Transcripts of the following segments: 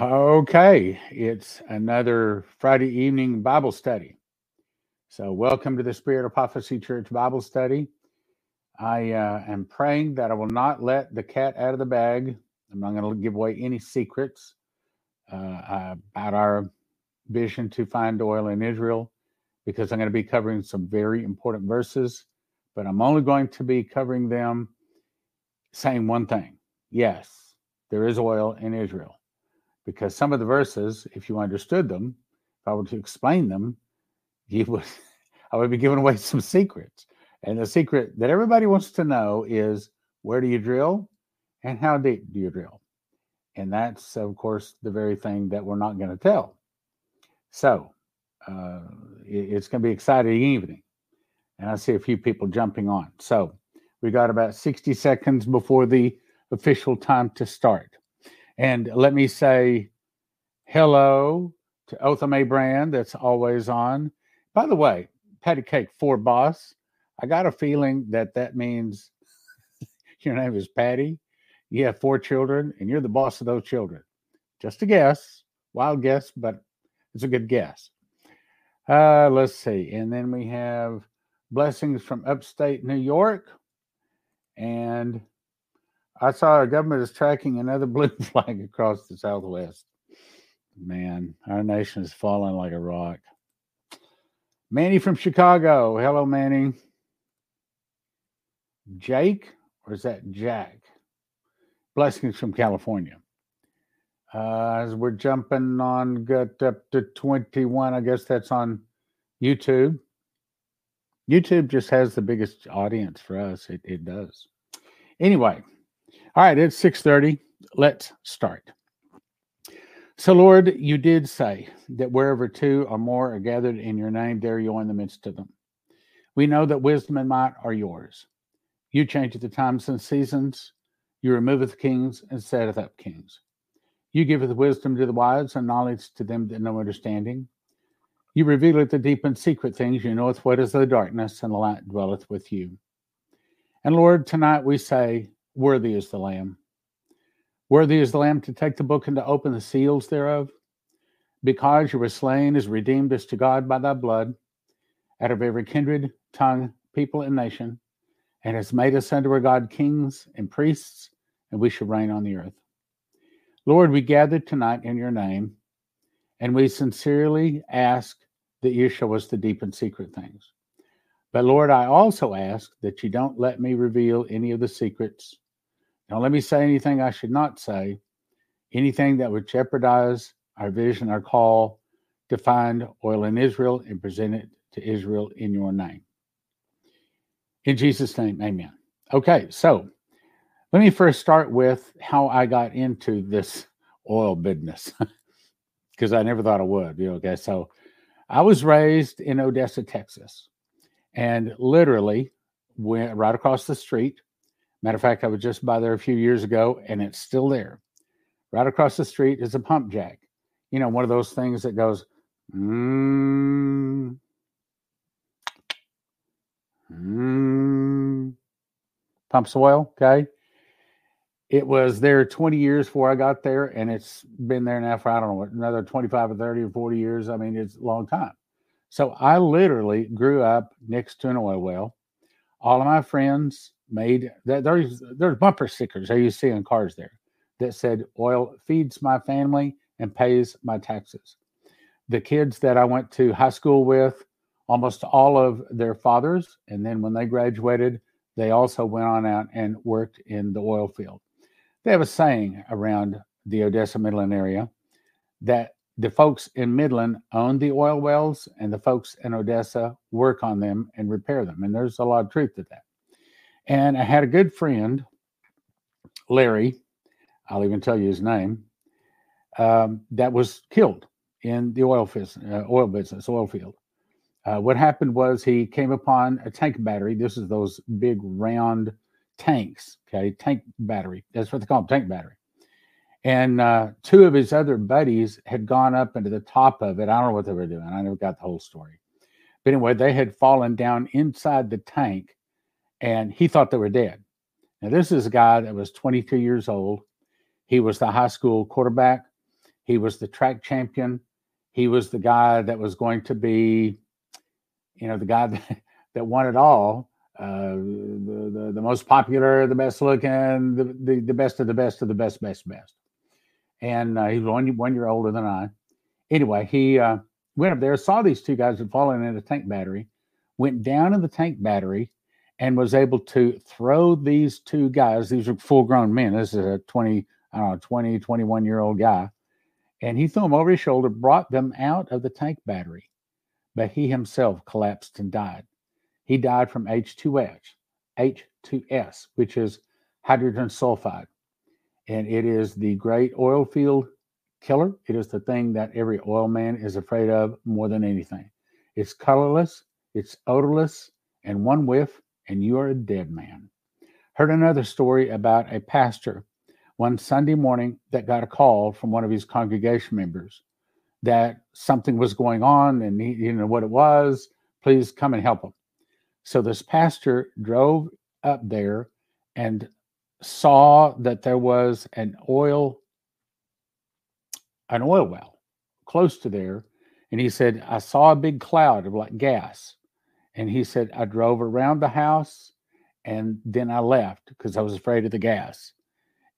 Okay, it's another Friday evening Bible study. So, welcome to the Spirit of Prophecy Church Bible study. I uh, am praying that I will not let the cat out of the bag. I'm not going to give away any secrets uh, about our vision to find oil in Israel because I'm going to be covering some very important verses, but I'm only going to be covering them saying one thing yes, there is oil in Israel because some of the verses, if you understood them, if I were to explain them, you would I would be giving away some secrets. And the secret that everybody wants to know is where do you drill and how deep do you drill? And that's, of course, the very thing that we're not going to tell. So uh, it, it's going to be exciting evening. And I see a few people jumping on. So we got about 60 seconds before the official time to start. And let me say hello to Othame Brand, that's always on. By the way, patty cake for boss. I got a feeling that that means your name is Patty. You have four children, and you're the boss of those children. Just a guess, wild guess, but it's a good guess. Uh, let's see. And then we have blessings from upstate New York. And I saw our government is tracking another blue flag across the Southwest. Man, our nation is falling like a rock. Manny from Chicago. Hello, Manny. Jake, or is that Jack? Blessings from California. Uh, as we're jumping on, got up to 21. I guess that's on YouTube. YouTube just has the biggest audience for us. It, it does. Anyway, all right, it's 6:30. Let's start. So, Lord, you did say that wherever two or more are gathered in your name, there you are in the midst of them. We know that wisdom and might are yours. You change the times and seasons. You removeth kings and setteth up kings. You giveth wisdom to the wise and knowledge to them that know understanding. You revealeth the deep and secret things. You knoweth what is the darkness, and the light dwelleth with you. And Lord, tonight we say, Worthy is the Lamb. Worthy is the Lamb to take the book and to open the seals thereof. Because you were slain is redeemed us to God by thy blood, out of every kindred, tongue, people, and nation, and has made us unto our God kings and priests, and we shall reign on the earth. Lord, we gather tonight in your name, and we sincerely ask that you show us the deep and secret things. But Lord, I also ask that you don't let me reveal any of the secrets don't let me say anything I should not say, anything that would jeopardize our vision, our call to find oil in Israel and present it to Israel in your name. In Jesus' name, amen. Okay, so let me first start with how I got into this oil business because I never thought I would. You know, okay, so I was raised in Odessa, Texas, and literally went right across the street Matter of fact, I was just by there a few years ago and it's still there. Right across the street is a pump jack. You know, one of those things that goes, mm, mm, pumps oil. Okay. It was there 20 years before I got there, and it's been there now for, I don't know, another 25 or 30 or 40 years. I mean, it's a long time. So I literally grew up next to an oil well. All of my friends, made that there's there's bumper stickers that you see in cars there that said oil feeds my family and pays my taxes. The kids that I went to high school with, almost all of their fathers, and then when they graduated, they also went on out and worked in the oil field. They have a saying around the Odessa Midland area that the folks in Midland own the oil wells and the folks in Odessa work on them and repair them. And there's a lot of truth to that. And I had a good friend, Larry, I'll even tell you his name, um, that was killed in the oil, business, uh, oil business, oil field. Uh, what happened was he came upon a tank battery. This is those big round tanks, okay, tank battery. That's what they call them, tank battery. And uh, two of his other buddies had gone up into the top of it. I don't know what they were doing. I never got the whole story. But anyway, they had fallen down inside the tank and he thought they were dead. Now, this is a guy that was 22 years old. He was the high school quarterback. He was the track champion. He was the guy that was going to be, you know, the guy that, that won it all. Uh, the, the, the most popular, the best looking, the, the, the best of the best of the best, best, best. And uh, he was one, one year older than I. Anyway, he uh, went up there, saw these two guys had fallen in a tank battery, went down in the tank battery, and was able to throw these two guys. These are full grown men. This is a 20, I don't know, 20, 21 year old guy. And he threw them over his shoulder, brought them out of the tank battery. But he himself collapsed and died. He died from H2S, H2S, which is hydrogen sulfide. And it is the great oil field killer. It is the thing that every oil man is afraid of more than anything. It's colorless, it's odorless, and one whiff, and you are a dead man. Heard another story about a pastor one Sunday morning that got a call from one of his congregation members that something was going on and he didn't know what it was. Please come and help him. So this pastor drove up there and saw that there was an oil an oil well close to there and he said i saw a big cloud of like gas. And he said i drove around the house and then i left because i was afraid of the gas.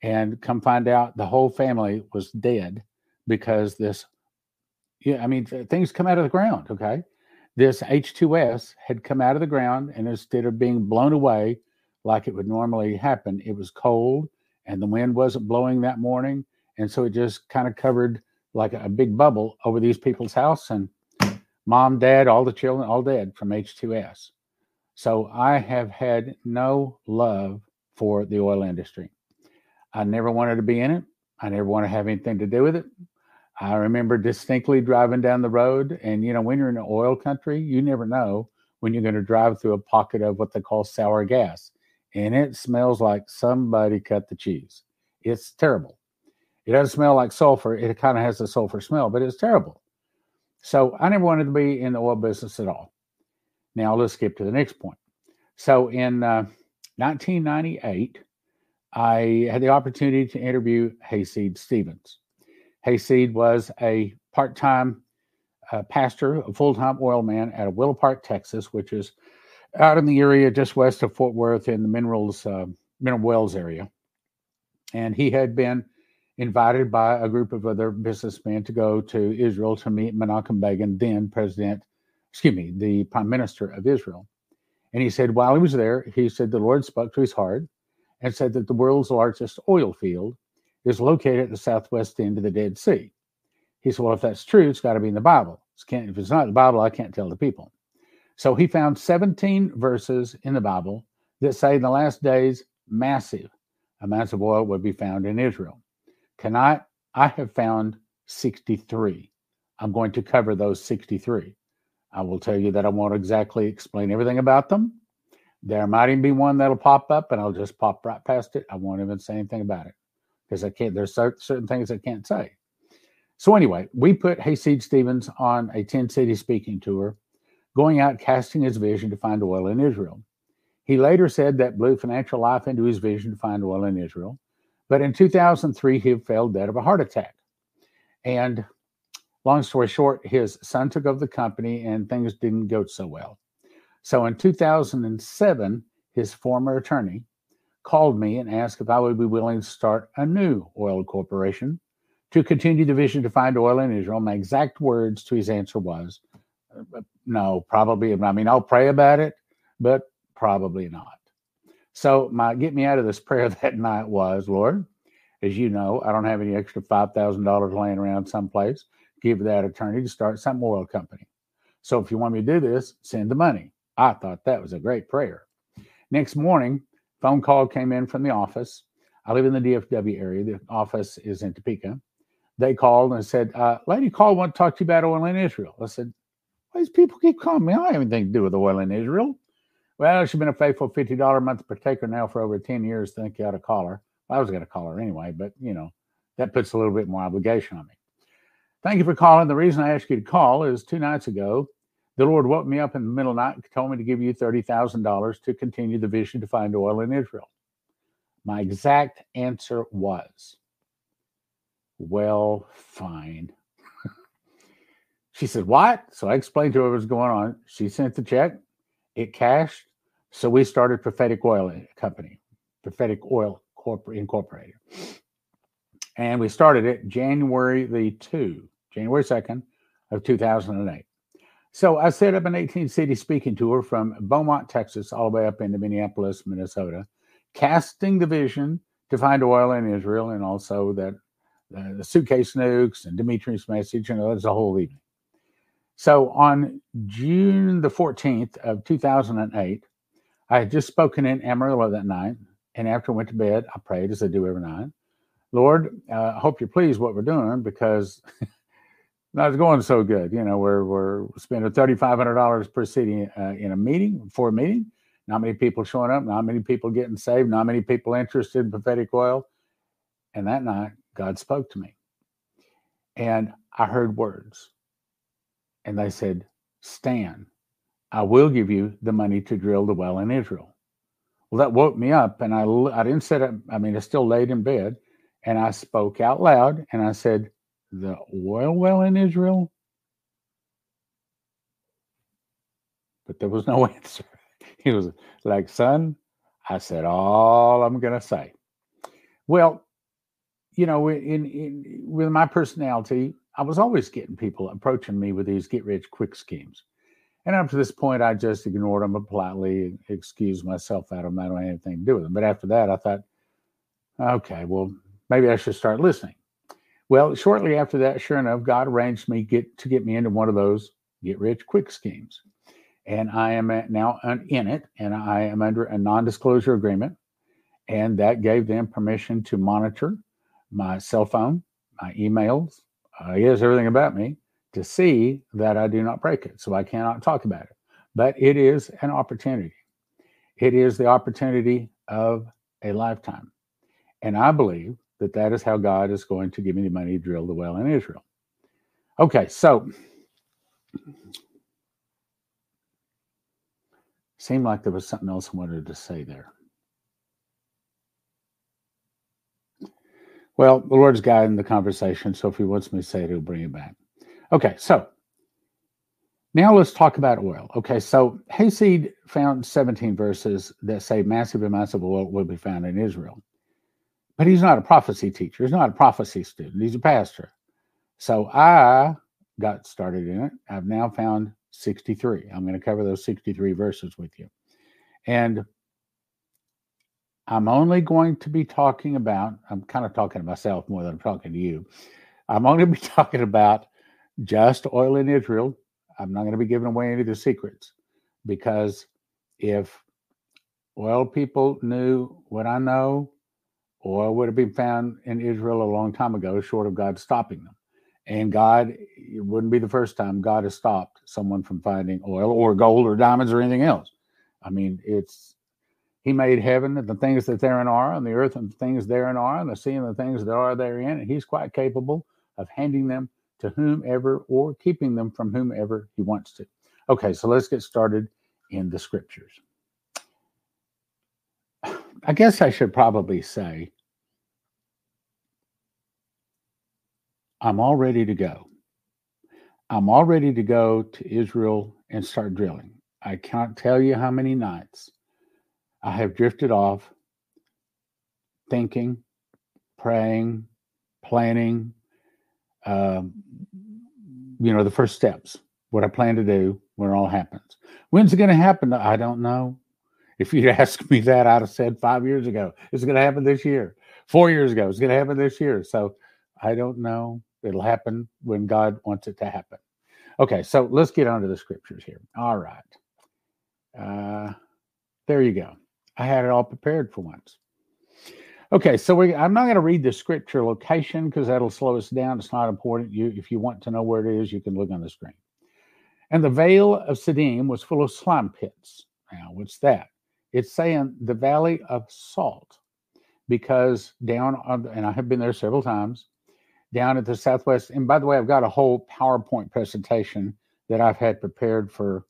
And come find out the whole family was dead because this yeah i mean things come out of the ground okay? This h2s had come out of the ground and instead of being blown away like it would normally happen. It was cold and the wind wasn't blowing that morning and so it just kind of covered like a big bubble over these people's house and mom dad all the children all dead from h2s so i have had no love for the oil industry. I never wanted to be in it. I never want to have anything to do with it. I remember distinctly driving down the road and you know when you're in an oil country you never know when you're going to drive through a pocket of what they call sour gas and it smells like somebody cut the cheese it's terrible it doesn't smell like sulfur. It kind of has a sulfur smell, but it's terrible. So I never wanted to be in the oil business at all. Now let's skip to the next point. So in uh, 1998, I had the opportunity to interview Hayseed Stevens. Hayseed was a part-time uh, pastor, a full-time oil man at Willow Park, Texas, which is out in the area just west of Fort Worth in the minerals, uh, mineral wells area. And he had been invited by a group of other businessmen to go to Israel to meet Menachem Begin, then president, excuse me, the prime minister of Israel. And he said, while he was there, he said the Lord spoke to his heart and said that the world's largest oil field is located at the southwest end of the Dead Sea. He said, Well, if that's true, it's got to be in the Bible. If it's not in the Bible, I can't tell the people. So he found 17 verses in the Bible that say in the last days, massive amounts of oil would be found in Israel. Tonight, I have found 63. I'm going to cover those 63. I will tell you that I won't exactly explain everything about them. There might even be one that'll pop up and I'll just pop right past it. I won't even say anything about it because I can't, there's certain things I can't say. So, anyway, we put Hayseed Stevens on a 10 city speaking tour, going out casting his vision to find oil in Israel. He later said that blew financial life into his vision to find oil in Israel. But in 2003, he fell dead of a heart attack. And long story short, his son took over the company and things didn't go so well. So in 2007, his former attorney called me and asked if I would be willing to start a new oil corporation to continue the vision to find oil in Israel. My exact words to his answer was, no, probably. I mean, I'll pray about it, but probably not. So my get me out of this prayer that night was, Lord, as you know, I don't have any extra five thousand dollars laying around someplace. Give that attorney to start some oil company. So if you want me to do this, send the money. I thought that was a great prayer. Next morning, phone call came in from the office. I live in the DFW area. The office is in Topeka. They called and said, uh, "Lady called, want to talk to you about oil in Israel." I said, "Why these people keep calling me? I don't have anything to do with oil in Israel." Well, she's been a faithful $50 a month partaker now for over 10 years. Think you ought to call her. I was going to call her anyway, but you know, that puts a little bit more obligation on me. Thank you for calling. The reason I asked you to call is two nights ago, the Lord woke me up in the middle of the night and told me to give you $30,000 to continue the vision to find oil in Israel. My exact answer was, Well, fine. She said, What? So I explained to her what was going on. She sent the check, it cashed. So we started Prophetic Oil Company, Prophetic Oil Incorporated. And we started it January the 2, January 2nd of 2008. So I set up an 18 city speaking tour from Beaumont, Texas, all the way up into Minneapolis, Minnesota, casting the vision to find oil in Israel and also that uh, the suitcase nukes and Dumitru's message, and there's a whole evening. So on June the 14th of 2008, I had just spoken in Amarillo that night. And after I went to bed, I prayed as I do every night. Lord, uh, I uh, hope you're pleased what we're doing because not going so good. You know, we're we're spending thirty five hundred dollars per city uh, in a meeting for a meeting. Not many people showing up. Not many people getting saved. Not many people interested in prophetic oil. And that night, God spoke to me, and I heard words, and they said, Stan, I will give you the money to drill the well in Israel." Well, that woke me up, and I I didn't sit up. I mean, I still laid in bed, and I spoke out loud, and I said the oil well in Israel? But there was no answer. He was like, son, I said all I'm going to say. Well, you know, in, in with my personality, I was always getting people approaching me with these get rich quick schemes. And up to this point, I just ignored them and politely excused myself out of them. I don't have anything to do with them. But after that, I thought, okay, well, maybe I should start listening. Well, shortly after that, sure enough, God arranged me get to get me into one of those get rich quick schemes, and I am now in it, and I am under a non-disclosure agreement, and that gave them permission to monitor my cell phone, my emails, uh, yes, everything about me to see that I do not break it. So I cannot talk about it, but it is an opportunity. It is the opportunity of a lifetime, and I believe that that is how God is going to give me the money to drill the well in Israel. Okay, so seemed like there was something else I wanted to say there. Well, the Lord's guiding the conversation, so if He wants me to say it, He'll bring it back. Okay, so now let's talk about oil. Okay, so Hayseed found 17 verses that say massive amounts of oil will be found in Israel. But he's not a prophecy teacher. He's not a prophecy student. He's a pastor. So I got started in it. I've now found 63. I'm going to cover those 63 verses with you. And I'm only going to be talking about, I'm kind of talking to myself more than I'm talking to you. I'm only going to be talking about just oil in Israel. I'm not going to be giving away any of the secrets because if oil people knew what I know, oil would have been found in Israel a long time ago, short of God stopping them. And God, it wouldn't be the first time God has stopped someone from finding oil or gold or diamonds or anything else. I mean, it's He made heaven and the things that therein are, and the earth and the things therein are, and the sea and the things that are therein. And He's quite capable of handing them to whomever or keeping them from whomever He wants to. Okay, so let's get started in the scriptures. I guess I should probably say I'm all ready to go. I'm all ready to go to Israel and start drilling. I can't tell you how many nights I have drifted off thinking, praying, planning, um, you know, the first steps, what I plan to do when it all happens. When's it going to happen? I don't know. If you'd asked me that, I'd have said five years ago, it's going to happen this year. Four years ago, it's going to happen this year. So I don't know. It'll happen when God wants it to happen. Okay, so let's get on to the scriptures here. All right. Uh, there you go. I had it all prepared for once. Okay, so we, I'm not going to read the scripture location because that'll slow us down. It's not important. You, if you want to know where it is, you can look on the screen. And the vale of Siddim was full of slime pits. Now, what's that? It's saying the Valley of Salt, because down on, and I have been there several times, down at the southwest. And by the way, I've got a whole PowerPoint presentation that I've had prepared for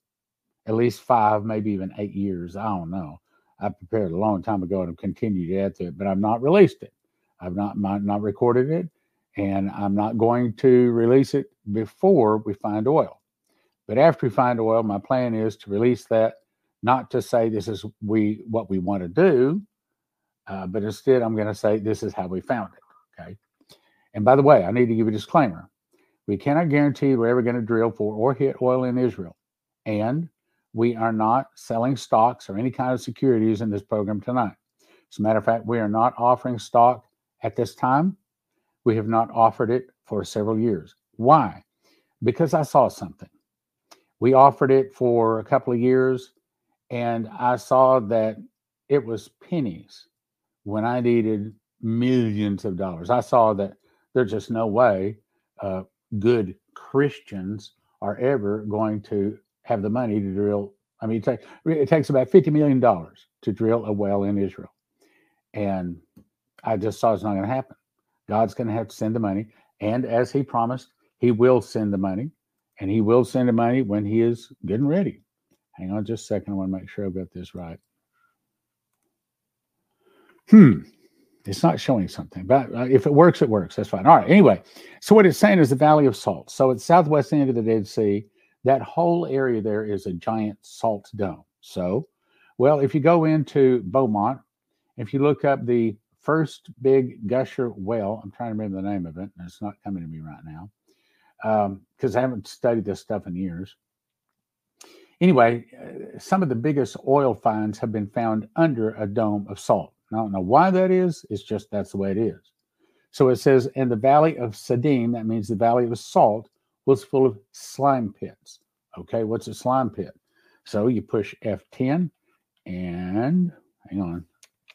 at least five, maybe even eight years. I don't know. I prepared a long time ago and have continued to add to it, but I've not released it. I've not not, not recorded it, And I'm not going to release it before we find oil. But after we find oil, my plan is to release that, not to say this is we what we want to do, uh, but instead I'm going to say this is how we found it. Okay. And by the way, I need to give a disclaimer. We cannot guarantee we're ever going to drill for or hit oil in Israel. And we are not selling stocks or any kind of securities in this program tonight. As a matter of fact, we are not offering stock at this time. We have not offered it for several years. Why? Because I saw something. We offered it for a couple of years, and I saw that it was pennies when I needed millions of dollars. I saw that there's just no way uh, good Christians are ever going to have the money to drill. I mean, it, take, it takes about $50 million to drill a well in Israel. And I just saw it's not going to happen. God's going to have to send the money. And as he promised, he will send the money. And he will send the money when he is getting ready. Hang on just a second. I want to make sure I've got this right. Hmm. It's not showing something, but uh, if it works, it works. That's fine. All right. Anyway, so what it's saying is the Valley of Salt. So it's southwest end of the Dead Sea. That whole area there is a giant salt dome. So, well, if you go into Beaumont, if you look up the first big gusher well, I'm trying to remember the name of it, and it's not coming to me right now because um, I haven't studied this stuff in years. Anyway, uh, some of the biggest oil finds have been found under a dome of salt. I don't know why that is. It's just that's the way it is. So it says, in the valley of Siddim, that means the valley of salt, was full of slime pits. Okay, what's a slime pit? So you push F10 and hang on,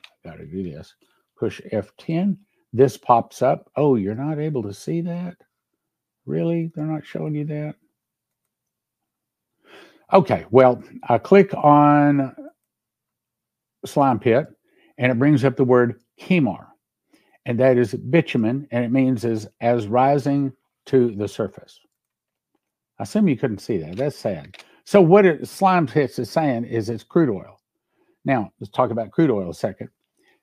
I got to do this. Push F10. This pops up. Oh, you're not able to see that? Really? They're not showing you that? Okay, well, I click on slime pit and it brings up the word chemar, and that is bitumen, and it means is as rising to the surface. I assume you couldn't see that. That's sad. So what it slime pits is saying is it's crude oil. Now let's talk about crude oil a second.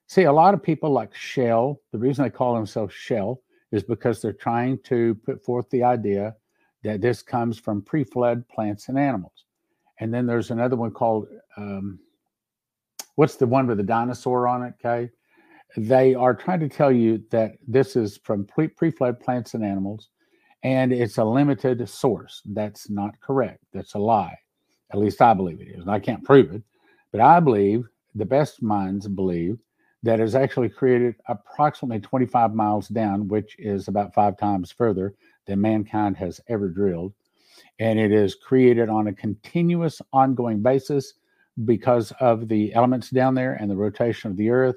See, a lot of people like Shell. The reason they call themselves Shell is because they're trying to put forth the idea that this comes from pre-flood plants and animals. And then there's another one called um, what's the one with the dinosaur on it, Okay, They are trying to tell you that this is from pre flood plants and animals, and it's a limited source. That's not correct. That's a lie. At least I believe it is. And I can't prove it, but I believe the best minds believe that that is actually created approximately 25 miles down, which is about five times further than mankind has ever drilled. And it is created on a continuous, ongoing basis because of the elements down there and the rotation of the earth,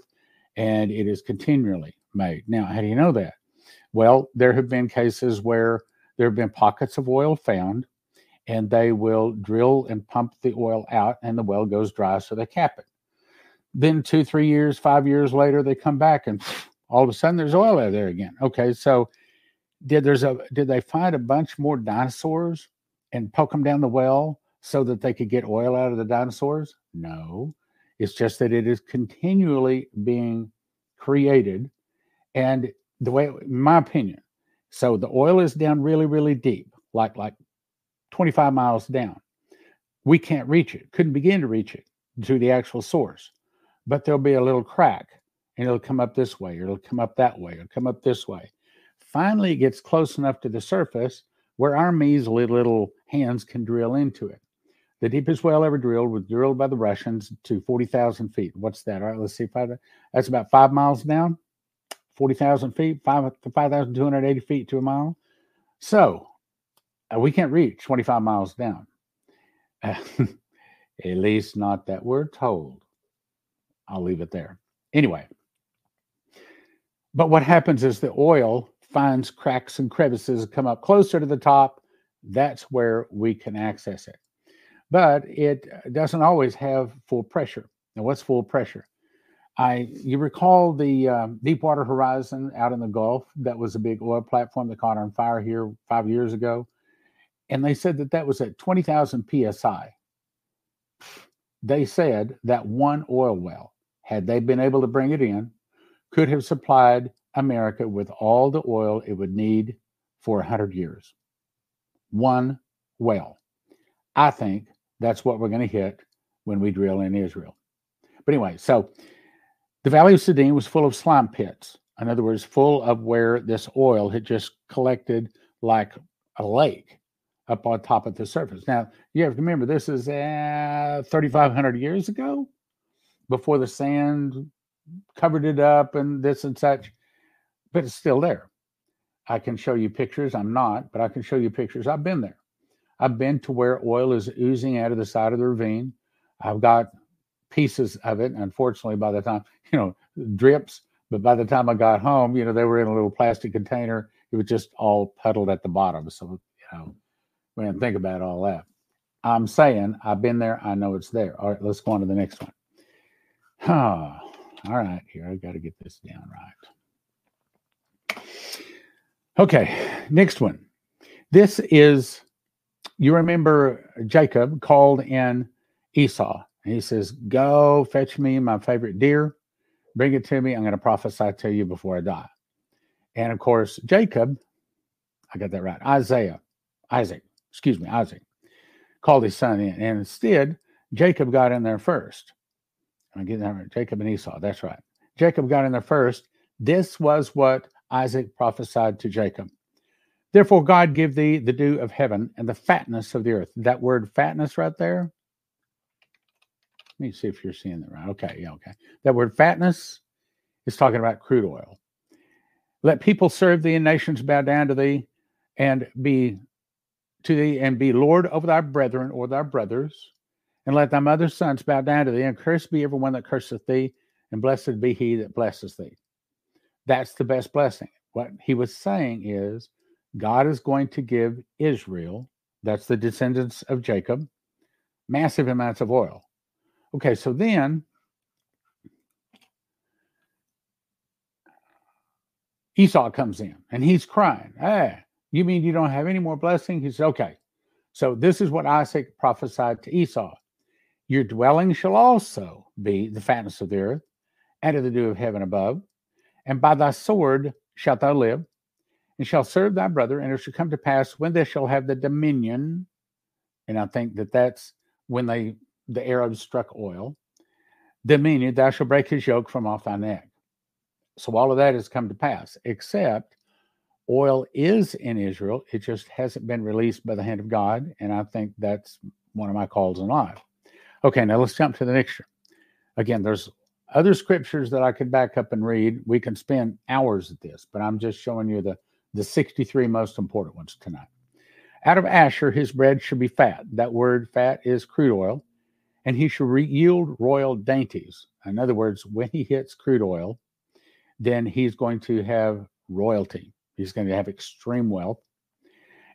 and it is continually made. Now, how do you know that? Well, there have been cases where there have been pockets of oil found, and they will drill and pump the oil out, and the well goes dry, so they cap it. Then, two, three years, five years later, they come back, and all of a sudden, there's oil out there again. Okay, so did there's a did they find a bunch more dinosaurs and poke them down the well so that they could get oil out of the dinosaurs? No. It's just that it is continually being created. And the way, in my opinion, so the oil is down really, really deep, like like 25 miles down. We can't reach it, couldn't begin to reach it to the actual source. But there'll be a little crack and it'll come up this way, or it'll come up that way, or come up this way. Finally, it gets close enough to the surface where our measly little hands can drill into it. The deepest well ever drilled was drilled by the Russians to 40,000 feet. What's that? All right, let's see. Five, that's about five miles down, 40,000 feet, five, 5,280 feet to a mile. So uh, we can't reach 25 miles down. At least not that we're told. I'll leave it there. Anyway, but what happens is the oil finds cracks and crevices, come up closer to the top. That's where we can access it but it doesn't always have full pressure. Now, what's full pressure? I you recall the um, Deepwater Horizon out in the Gulf that was a big oil platform that caught on fire here five years ago, and they said that that was at twenty thousand psi. They said that one oil well, had they been able to bring it in, could have supplied America with all the oil it would need for 100 years. One well. I think that's what we're going to hit when we drill in Israel. But anyway, so the Valley of Siddim was full of slime pits. In other words, full of where this oil had just collected like a lake up on top of the surface. Now, you have to remember, this is uh, 3,500 years ago before the sand covered it up and this and such, but it's still there. I can show you pictures. I'm not, but I can show you pictures. I've been there. I've been to where oil is oozing out of the side of the ravine. I've got pieces of it. Unfortunately, by the time, you know, drips, but by the time I got home, you know, they were in a little plastic container. It was just all puddled at the bottom. So, you know, man, think about all that. I'm saying I've been there. I know it's there. All right, let's go on to the next one. Huh. All right, here, I got to get this down right. Okay, next one. This is, you remember Jacob called in Esau. He says, Go fetch me my favorite deer, bring it to me. I'm going to prophesy to you before I die. And of course, Jacob, I got that right, Isaiah, Isaac, excuse me, Isaac, called his son in. And instead, Jacob got in there first. I get that right. Jacob and Esau. That's right. Jacob got in there first. This was what Isaac prophesied to Jacob. Therefore, God give thee the dew of heaven and the fatness of the earth. That word fatness right there. Let me see if you're seeing that right. Okay, yeah, okay. That word fatness is talking about crude oil. Let people serve thee and nations bow down to thee and be to thee and be Lord over thy brethren or thy brothers and let thy mother's sons bow down to thee, and cursed be everyone that curseth thee, and blessed be he that blesses thee. That's the best blessing. What he was saying is God is going to give Israel, that's the descendants of Jacob, massive amounts of oil. Okay, so then Esau comes in and he's crying. Hey, you mean you don't have any more blessing? He says, okay. So this is what Isaac prophesied to Esau. Your dwelling shall also be the fatness of the earth, and of the dew of heaven above. And by thy sword shalt thou live, and shall serve thy brother. And it shall come to pass when they shall have the dominion. And I think that that's when they the Arabs struck oil. Dominion, thou shalt break his yoke from off thy neck. So all of that has come to pass, except oil is in Israel. It just hasn't been released by the hand of God. And I think that's one of my calls in life. Okay, now let's jump to the next one. Again, there's other scriptures that I could back up and read. We can spend hours at this, but I'm just showing you the, the 63 most important ones tonight. Out of Asher, his bread should be fat. That word fat is crude oil. And he shall yield royal dainties. In other words, when he hits crude oil, then he's going to have royalty. He's going to have extreme wealth.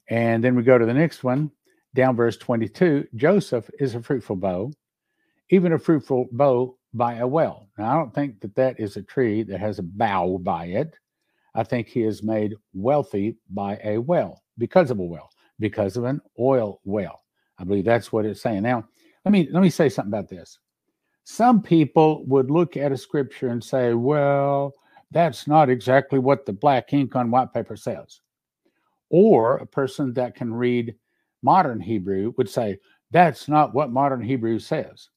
And then we go to the next one, down verse 22 Joseph is a fruitful bough, even a fruitful bough by a well. Now, I don't think that that is a tree that has a bough by it. I think he is made wealthy by a well, because of a well, because of an oil well. I believe that's what it's saying. Now, let me let me say something about this. Some people would look at a scripture and say, "Well, that's not exactly what the black ink on white paper says." Or a person that can read modern Hebrew would say, "That's not what modern Hebrew says."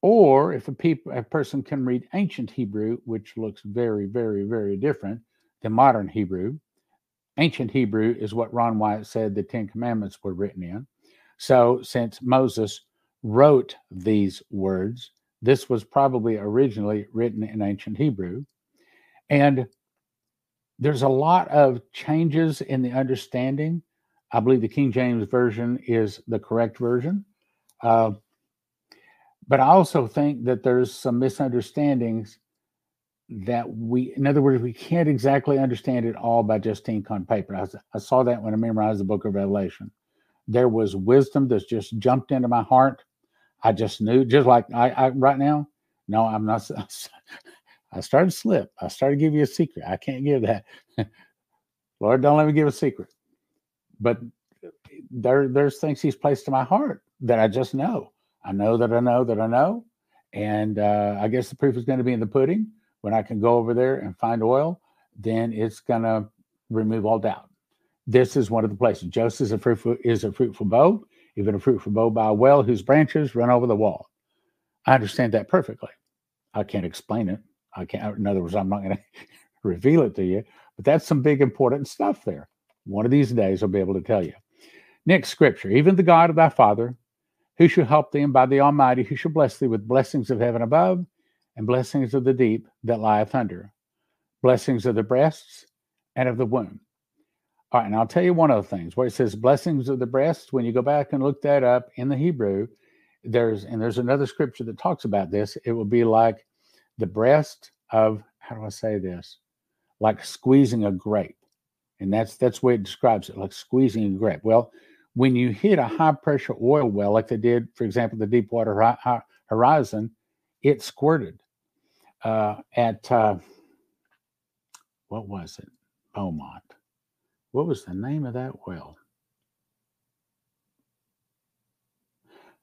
Or if a, people, a person can read ancient Hebrew, which looks very, very, very different than modern Hebrew, ancient Hebrew is what Ron Wyatt said the Ten Commandments were written in. So since Moses wrote these words, this was probably originally written in ancient Hebrew. And there's a lot of changes in the understanding. I believe the King James Version is the correct version. Uh, but I also think that there's some misunderstandings that we, in other words, we can't exactly understand it all by just ink on paper. I, I saw that when I memorized the book of Revelation. There was wisdom that's just jumped into my heart. I just knew, just like I, I right now. No, I'm not. I started to slip. I started to give you a secret. I can't give that. Lord, don't let me give a secret. But there, there's things He's placed in my heart that I just know. I know that I know that I know. And uh, I guess the proof is going to be in the pudding when I can go over there and find oil then it's going to remove all doubt. This is one of the places. Joseph is a fruitful, is a fruitful bough, even a fruitful bough by a well whose branches run over the wall. I understand that perfectly. I can't explain it. I can't. In other words, I'm not going to reveal it to you. But that's some big important stuff there. One of these days, I'll be able to tell you. Next scripture. Even the God of thy father, who shall help thee, and by the Almighty, who shall bless thee with blessings of heaven above, and blessings of the deep that lieth under, blessings of the breasts and of the womb. All right, and I'll tell you one of the things where it says blessings of the breast. When you go back and look that up in the Hebrew, there's and there's another scripture that talks about this. It will be like the breast of how do I say this? Like squeezing a grape. And that's that's way it describes it, like squeezing a grape. Well, when you hit a high pressure oil well, like they did, for example, the Deepwater Horizon, it squirted uh, at uh, what was it? Beaumont. What was the name of that well?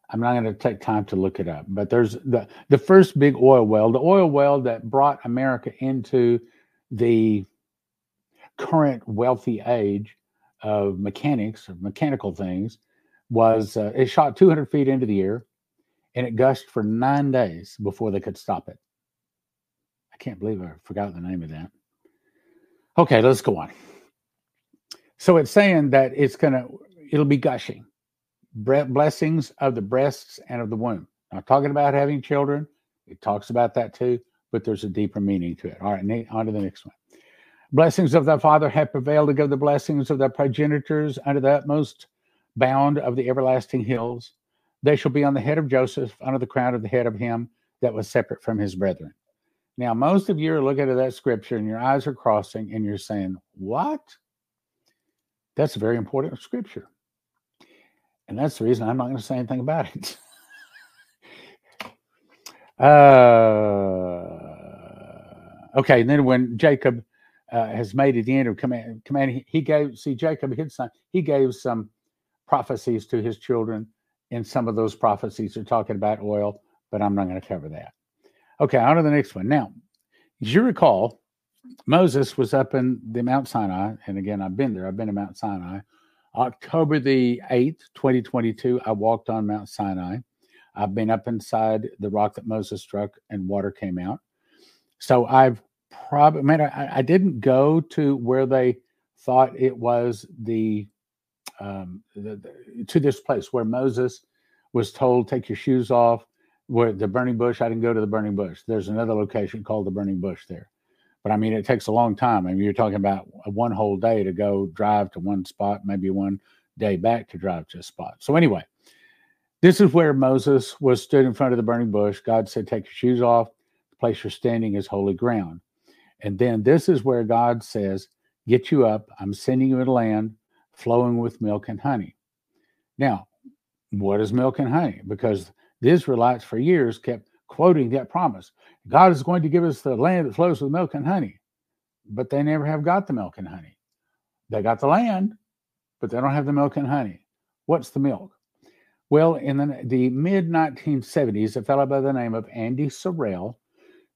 I'm not going to take time to look it up, but there's the the first big oil well, the oil well that brought America into the current wealthy age of mechanics of mechanical things was uh, it shot 200 feet into the air and it gushed for nine days before they could stop it. I can't believe I forgot the name of that. Okay, let's go on. So it's saying that it's gonna it'll be gushing blessings of the breasts and of the womb. Not talking about having children. It talks about that too, but there's a deeper meaning to it. All right, on to the next one. Blessings of thy father have prevailed to give the blessings of thy progenitors under the utmost bound of the everlasting hills. They shall be on the head of Joseph, under the crown of the head of him that was separate from his brethren. Now, most of you are looking at that scripture and your eyes are crossing and you're saying, What? That's very important scripture. And that's the reason I'm not going to say anything about it. uh, okay, and then when Jacob uh, has made it in or command, command, he gave, see, Jacob, his son, he gave some prophecies to his children. And some of those prophecies are talking about oil, but I'm not going to cover that. Okay, on to the next one. Now, as you recall, Moses was up in the Mount Sinai, and again, I've been there. I've been to Mount Sinai October the 8th, 2022, I walked on Mount Sinai. I've been up inside the rock that Moses struck and water came out. So I've probably, man, I, I didn't go to where they thought it was the, um, the, the, to this place where Moses was told, take your shoes off, where the burning bush. I didn't go to the burning bush. There's another location called the burning bush there. But I mean, it takes a long time. I mean, you're talking about one whole day to go drive to one spot, maybe one day back to drive to a spot. So, anyway, this is where Moses was stood in front of the burning bush. God said, Take your shoes off. The place you're standing is holy ground. And then this is where God says, Get you up. I'm sending you a land flowing with milk and honey. Now, what is milk and honey? Because the Israelites for years kept quoting that promise. God is going to give us the land that flows with milk and honey. But they never have got the milk and honey. They got the land, but they don't have the milk and honey. What's the milk? Well, in the, the mid 1970s, a fellow by the name of Andy Sorrell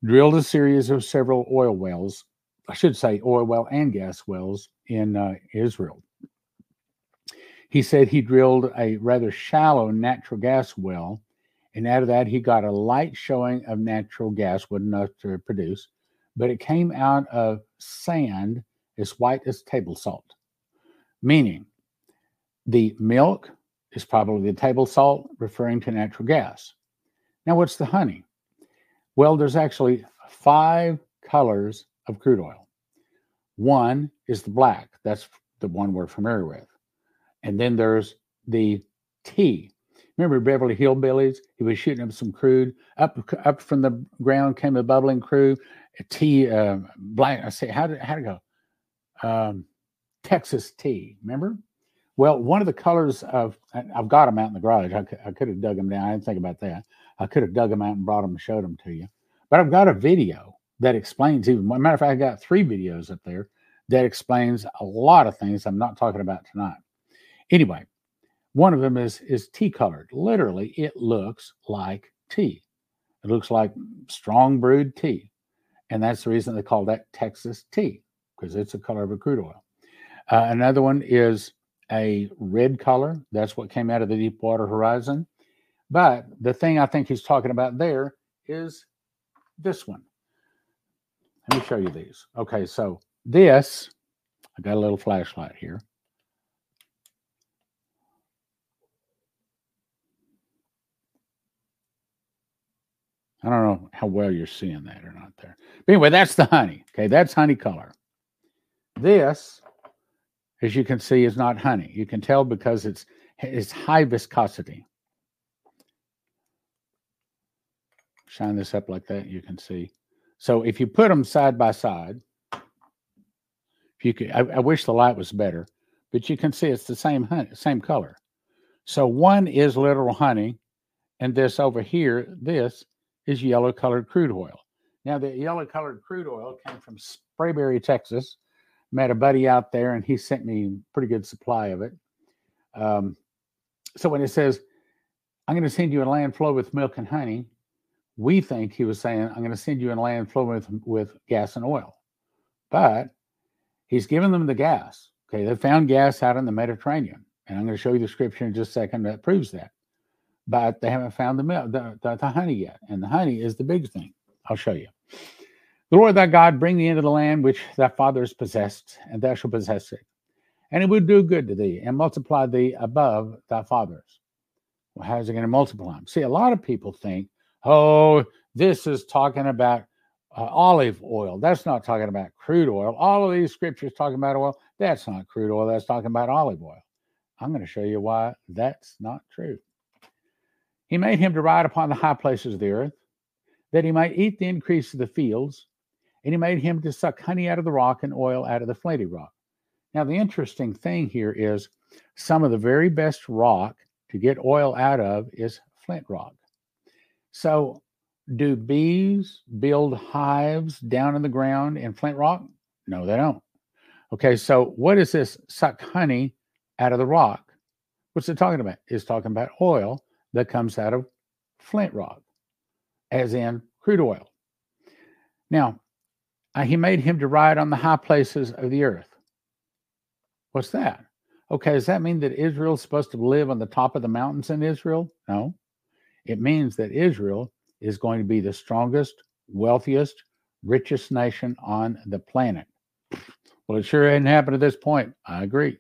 drilled a series of several oil wells, I should say oil well and gas wells in uh, Israel. He said he drilled a rather shallow natural gas well and out of that, he got a light showing of natural gas, wasn't enough to produce, but it came out of sand as white as table salt, meaning the milk is probably the table salt, referring to natural gas. Now, what's the honey? Well, there's actually five colors of crude oil. One is the black, that's the one we're familiar with. And then there's the tea, Remember Beverly Hillbillies? He was shooting up some crude. Up up from the ground came a bubbling crude. A tea, uh, black. I say, how did how to go? Um, Texas tea. Remember? Well, one of the colors of I've got them out in the garage. I, I could have dug them down. I didn't think about that. I could have dug them out and brought them and showed them to you. But I've got a video that explains even. Matter of fact, I got three videos up there that explains a lot of things I'm not talking about tonight. Anyway, one of them is is tea colored. Literally, it looks like tea. It looks like strong brewed tea. And that's the reason they call that Texas tea. because it's the color of a crude oil. Uh, another one is a red color. That's what came out of the Deepwater Horizon. But the thing I think he's talking about there is this one. Let me show you these. Okay, so this, I got a little flashlight here. I don't know how well you're seeing that or not there. But anyway, that's the honey. Okay, that's honey color. This, as you can see, is not honey. You can tell because it's it's high viscosity. Shine this up like that, you can see. So if you put them side by side, if you could, I, I wish the light was better, but you can see it's the same honey, same color. So one is literal honey, and this over here, this is yellow colored crude oil. Now, the yellow colored crude oil came from Spraberry, Texas. Met a buddy out there, and he sent me a pretty good supply of it. Um, so when it says, I'm going to send you a land flow with milk and honey, we think he was saying, I'm going to send you a land flow with, with gas and oil. But he's given them the gas. Okay, they found gas out in the Mediterranean. And I'm going to show you the scripture in just a second that proves that but they haven't found the milk, the, the, the, honey yet. And the honey is the big thing. I'll show you. The Lord thy God bring thee into the land which thy fathers possessed, and thou shalt possess it. And it will do good to thee and multiply thee above thy fathers. Well, how's it going to multiply them? See, a lot of people think, oh, this is talking about uh, olive oil. That's not talking about crude oil. All of these scriptures talking about oil. That's not crude oil. That's talking about olive oil. I'm going to show you why that's not true. He made him to ride upon the high places of the earth, that he might eat the increase of the fields, and he made him to suck honey out of the rock and oil out of the flinty rock. Now, the interesting thing here is some of the very best rock to get oil out of is flint rock. So, do bees build hives down in the ground in flint rock? No, they don't. Okay, so what is this suck honey out of the rock? What's it talking about? It's talking about oil that comes out of flint rock, as in crude oil. Now, uh, he made him to ride on the high places of the earth. What's that? Okay, does that mean that Israel's supposed to live on the top of the mountains in Israel? No. It means that Israel is going to be the strongest, wealthiest, richest nation on the planet. Well, it sure hasn't happened at this point. I agree.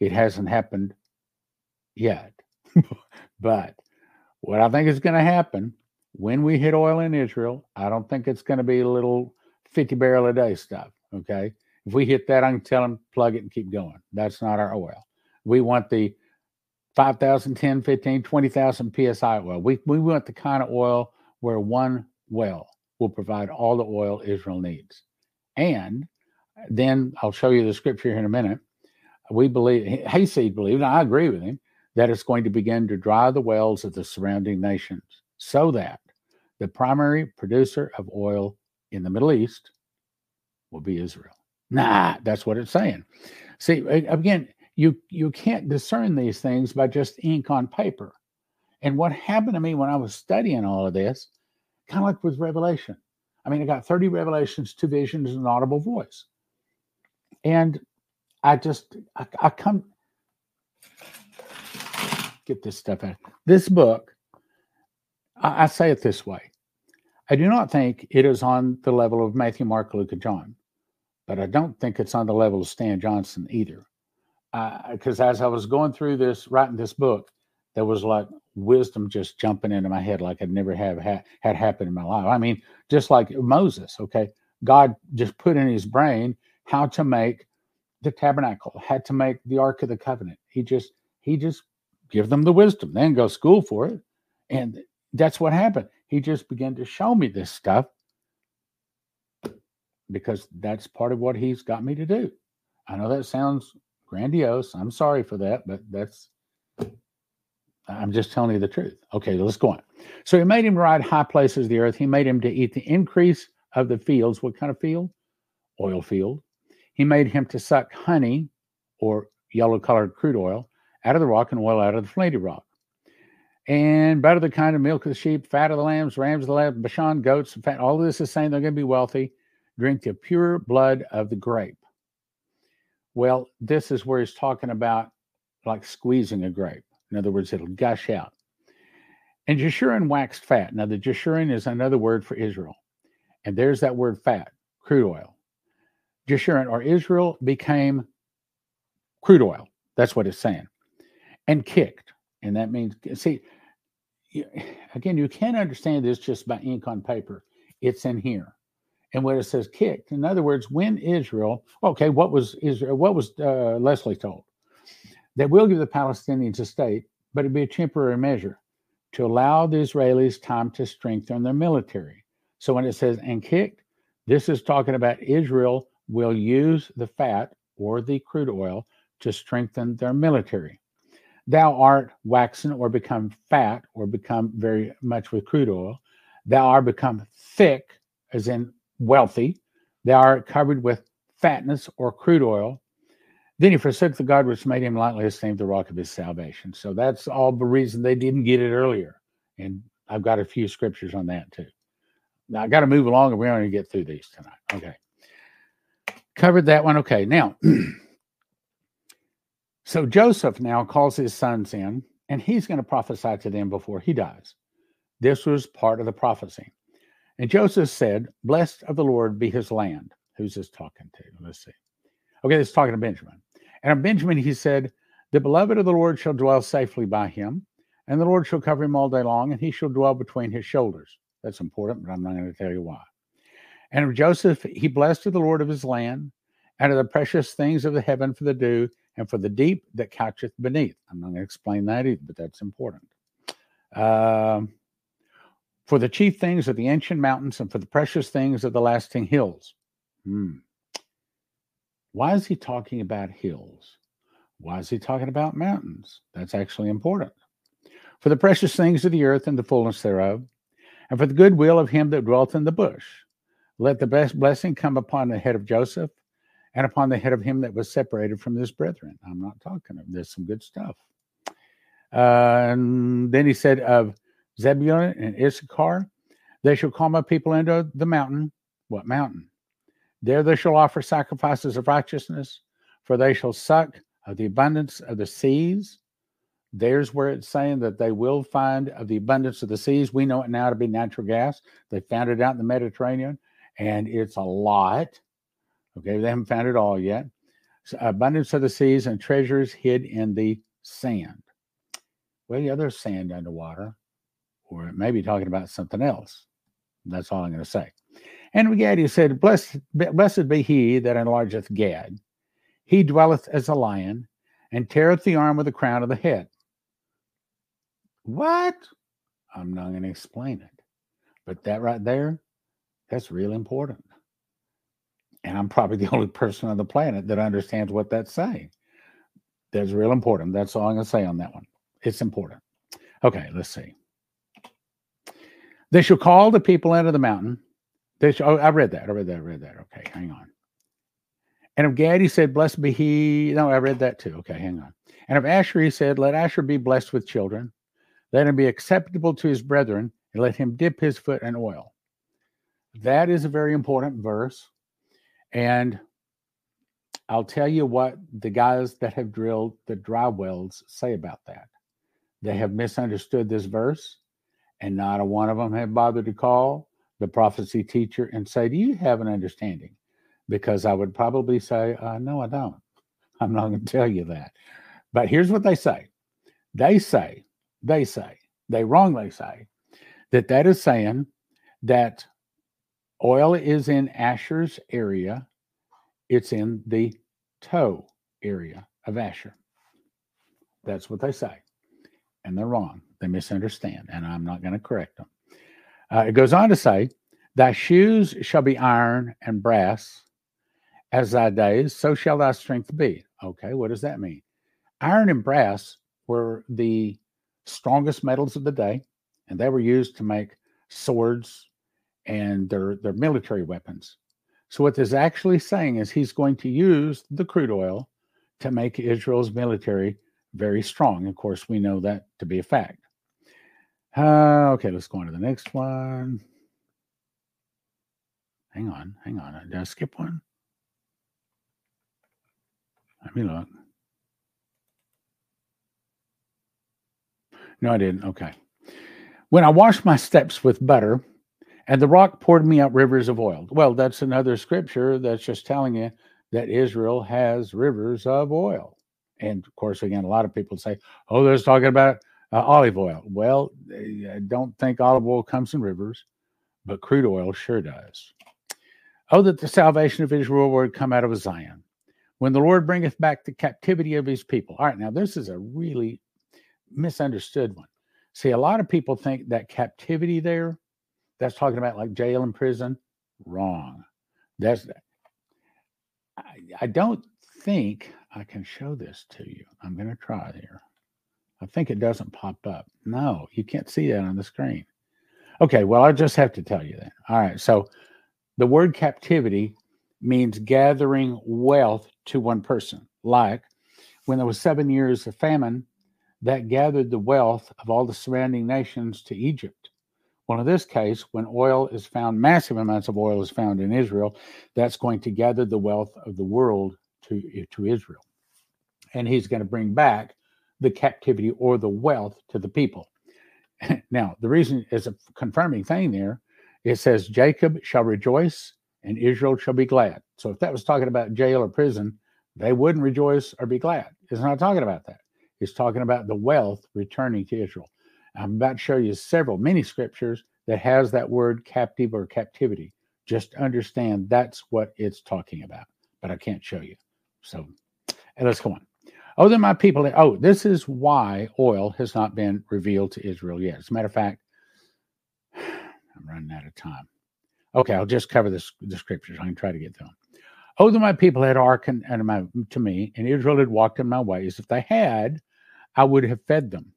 It hasn't happened yet. But what I think is going to happen when we hit oil in Israel, I don't think it's going to be a little 50 barrel a day stuff. Okay. If we hit that, I can tell them plug it and keep going. That's not our oil. We want the 5,000, 10, 15, 20,000 PSI oil. We, we want the kind of oil where one well will provide all the oil Israel needs. And then I'll show you the scripture here in a minute. We believe, Hayseed believes, and I agree with him, that it's going to begin to dry the wells of the surrounding nations so that the primary producer of oil in the Middle East will be Israel. Nah, that's what it's saying. See, again, you you can't discern these things by just ink on paper. And what happened to me when I was studying all of this, kind of like with Revelation. I mean, I got 30 revelations, two visions, and an audible voice. And I just I, I come get this stuff out. This book, I, I say it this way I do not think it is on the level of Matthew, Mark, Luke, and John, but I don't think it's on the level of Stan Johnson either. Because uh, as I was going through this, writing this book, there was like wisdom just jumping into my head like I'd never have ha- had happened in my life. I mean, just like Moses, okay, God just put in his brain how to make the tabernacle, had to make the Ark of the Covenant. He just he just give them the wisdom. Then go school for it. And that's what happened. He just began to show me this stuff because that's part of what he's got me to do. I know that sounds grandiose. I'm sorry for that, but that's I'm just telling you the truth. Okay, let's go on. So he made him ride high places of the earth. He made him to eat the increase of the fields. What kind of field? Oil field. He made him to suck honey or yellow colored crude oil out of the rock and oil out of the flinty rock. And butter the kind of milk of the sheep, fat of the lambs, rams of the lamb, Bashan goats, fat. All of this is saying they're going to be wealthy. Drink the pure blood of the grape. Well, this is where he's talking about like squeezing a grape. In other words, it'll gush out. And Jeshurun waxed fat. Now, the Jeshurun is another word for Israel. And there's that word fat, crude oil. Jeshurun or Israel became crude oil. That's what it's saying. And kicked. And that means, see, again, you can't understand this just by ink on paper. It's in here. And where it says kicked, in other words, when Israel, okay, what was Israel, what was uh, Leslie told? That will give the Palestinians a state, but it'd be a temporary measure to allow the Israelis time to strengthen their military. So when it says and kicked, this is talking about Israel will use the fat or the crude oil to strengthen their military. Thou art waxen or become fat or become very much with crude oil. Thou art become thick, as in wealthy. Thou art covered with fatness or crude oil. Then he forsook the God which made him lightly esteemed the rock of his salvation. So that's all the reason they didn't get it earlier. And I've got a few scriptures on that too. Now I got to move along and we're going to get through these tonight. Okay. Covered that one. Okay. Now, so Joseph now calls his sons in and he's going to prophesy to them before he dies. This was part of the prophecy. And Joseph said, Blessed of the Lord be his land. Who's this talking to? Let's see. Okay, this is talking to Benjamin. And of Benjamin, he said, The beloved of the Lord shall dwell safely by him, and the Lord shall cover him all day long, and he shall dwell between his shoulders. That's important, but I'm not going to tell you why. And of Joseph, he blessed the Lord of his land, and of the precious things of the heaven for the dew, and for the deep that coucheth beneath. I'm not going to explain that either, but that's important. Um, for the chief things of the ancient mountains, and for the precious things of the lasting hills. Hmm. Why is he talking about hills? Why is he talking about mountains? That's actually important. For the precious things of the earth and the fullness thereof, and for the good will of him that dwelleth in the bush. Let the best blessing come upon the head of Joseph and upon the head of him that was separated from his brethren. I'm not talking of there's some good stuff. Uh, and then he said of Zebulun and Issachar, they shall call my people into the mountain. What mountain? There they shall offer sacrifices of righteousness, for they shall suck of the abundance of the seas. There's where it's saying that they will find of the abundance of the seas. We know it now to be natural gas. They found it out in the Mediterranean, and it's a lot. Okay, they haven't found it all yet. So abundance of the seas and treasures hid in the sand. Well, yeah, there's sand underwater, or it may be talking about something else. That's all I'm going to say. And Gad, he said, Blessed, blessed be he that enlargeth Gad. He dwelleth as a lion and teareth the arm with the crown of the head. What? I'm not going to explain it. But that right there, that's real important. And I'm probably the only person on the planet that understands what that's saying. That's real important. That's all I'm going to say on that one. It's important. Okay, let's see. They shall call the people into the mountain they, oh, I read that. I read that. I read that. Okay, hang on. And of Gad, he said, Blessed be he. No, I read that too. Okay, hang on. And of Asher, he said, Let Asher be blessed with children. Let him be acceptable to his brethren, and let him dip his foot in oil. That is a very important verse. And I'll tell you what the guys that have drilled the dry wells say about that. They have misunderstood this verse, and not a one of them have bothered to call the prophecy teacher and say, Do you have an understanding? Because I would probably say, uh, No, I don't. I'm not going to tell you that. But here's what they say they say, they say, they wrongly say that that is saying that oil is in Asher's area, it's in the toe area of Asher. That's what they say. And they're wrong. They misunderstand. And I'm not going to correct them. Uh, it goes on to say, Thy shoes shall be iron and brass as thy days, so shall thy strength be. Okay, what does that mean? Iron and brass were the strongest metals of the day, and they were used to make swords and their, their military weapons. So, what this is actually saying is he's going to use the crude oil to make Israel's military very strong. Of course, we know that to be a fact. Uh, okay, let's go on to the next one. Hang on, hang on. Did I skip one? Let me look. No, I didn't. Okay. When I wash my steps with butter, and the rock poured me out rivers of oil. Well, that's another scripture that's just telling you that Israel has rivers of oil. And of course, again, a lot of people say, oh, they're talking about uh, olive oil. Well, I don't think olive oil comes in rivers, but crude oil sure does. Oh, that the salvation of Israel would come out of Zion. When the Lord bringeth back the captivity of his people. All right, now this is a really misunderstood one. See, a lot of people think that captivity there, that's talking about like jail and prison. Wrong. That's I, I don't think I can show this to you. I'm going to try here. I think it doesn't pop up. No, you can't see that on the screen. Okay, well, I just have to tell you that. All right, so the word captivity means gathering wealth to one person. Like when there was seven years of famine, that gathered the wealth of all the surrounding nations to Egypt. Well, in this case, when oil is found, massive amounts of oil is found in Israel, that's going to gather the wealth of the world to, to Israel. And he's going to bring back the captivity or the wealth to the people. now, the reason is a confirming thing there. It says, Jacob shall rejoice and Israel shall be glad. So if that was talking about jail or prison, they wouldn't rejoice or be glad. It's not talking about that. It's talking about the wealth returning to Israel. I'm about to show you several, many scriptures that has that word captive or captivity. Just understand that's what it's talking about, but I can't show you. So let's go on. Oh, then my people, oh, this is why oil has not been revealed to Israel yet. As a matter of fact, I'm running out of time. Okay, I'll just cover this, the scriptures. I can try to get them. Oh, that my people had hearkened to me, and Israel had walked in my ways. If they had, I would have fed them,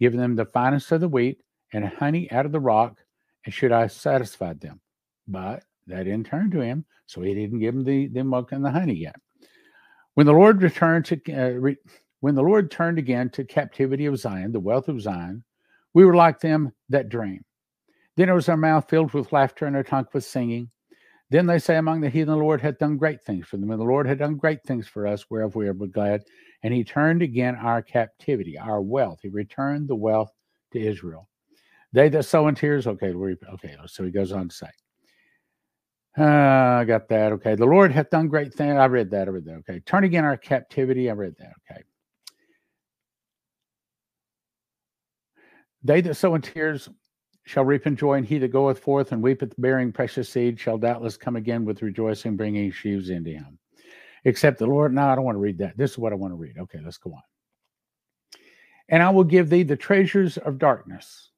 given them the finest of the wheat and honey out of the rock, and should I satisfied them. But that didn't turn to him, so he didn't give them the, the milk and the honey yet. When the Lord returned to uh, re, when the Lord turned again to captivity of Zion, the wealth of Zion, we were like them that dream. Then it was our mouth filled with laughter and our tongue with singing. Then they say among the heathen, the Lord had done great things for them, and the Lord had done great things for us, whereof we are glad. And he turned again our captivity, our wealth. He returned the wealth to Israel. They that sow in tears, okay, okay. So he goes on to say, uh, I got that. Okay. The Lord hath done great things. I read that. I read that. Okay. Turn again our captivity. I read that. Okay. They that sow in tears shall reap in joy, and he that goeth forth and weepeth bearing precious seed shall doubtless come again with rejoicing, bringing sheaves into him. Except the Lord. No, I don't want to read that. This is what I want to read. Okay, let's go on. And I will give thee the treasures of darkness.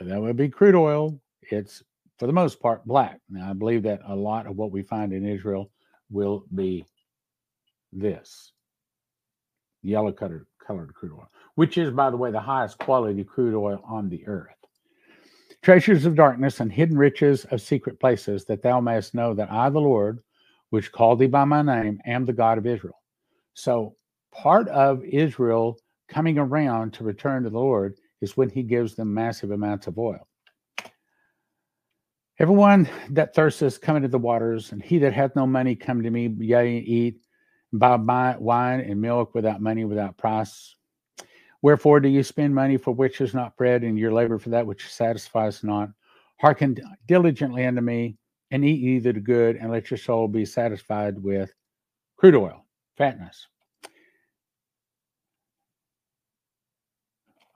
Uh, that would be crude oil. It's for the most part, black. Now, I believe that a lot of what we find in Israel will be this yellow colored, colored crude oil, which is, by the way, the highest quality crude oil on the earth. Treasures of darkness and hidden riches of secret places, that thou mayest know that I, the Lord, which called thee by my name, am the God of Israel. So, part of Israel coming around to return to the Lord is when he gives them massive amounts of oil. Everyone that thirsteth, come into the waters, and he that hath no money, come to me, yea, eat, buy, buy wine and milk without money, without price. Wherefore do you spend money for which is not bread, and your labor for that which satisfies not? Hearken diligently unto me, and eat ye the good, and let your soul be satisfied with crude oil, fatness.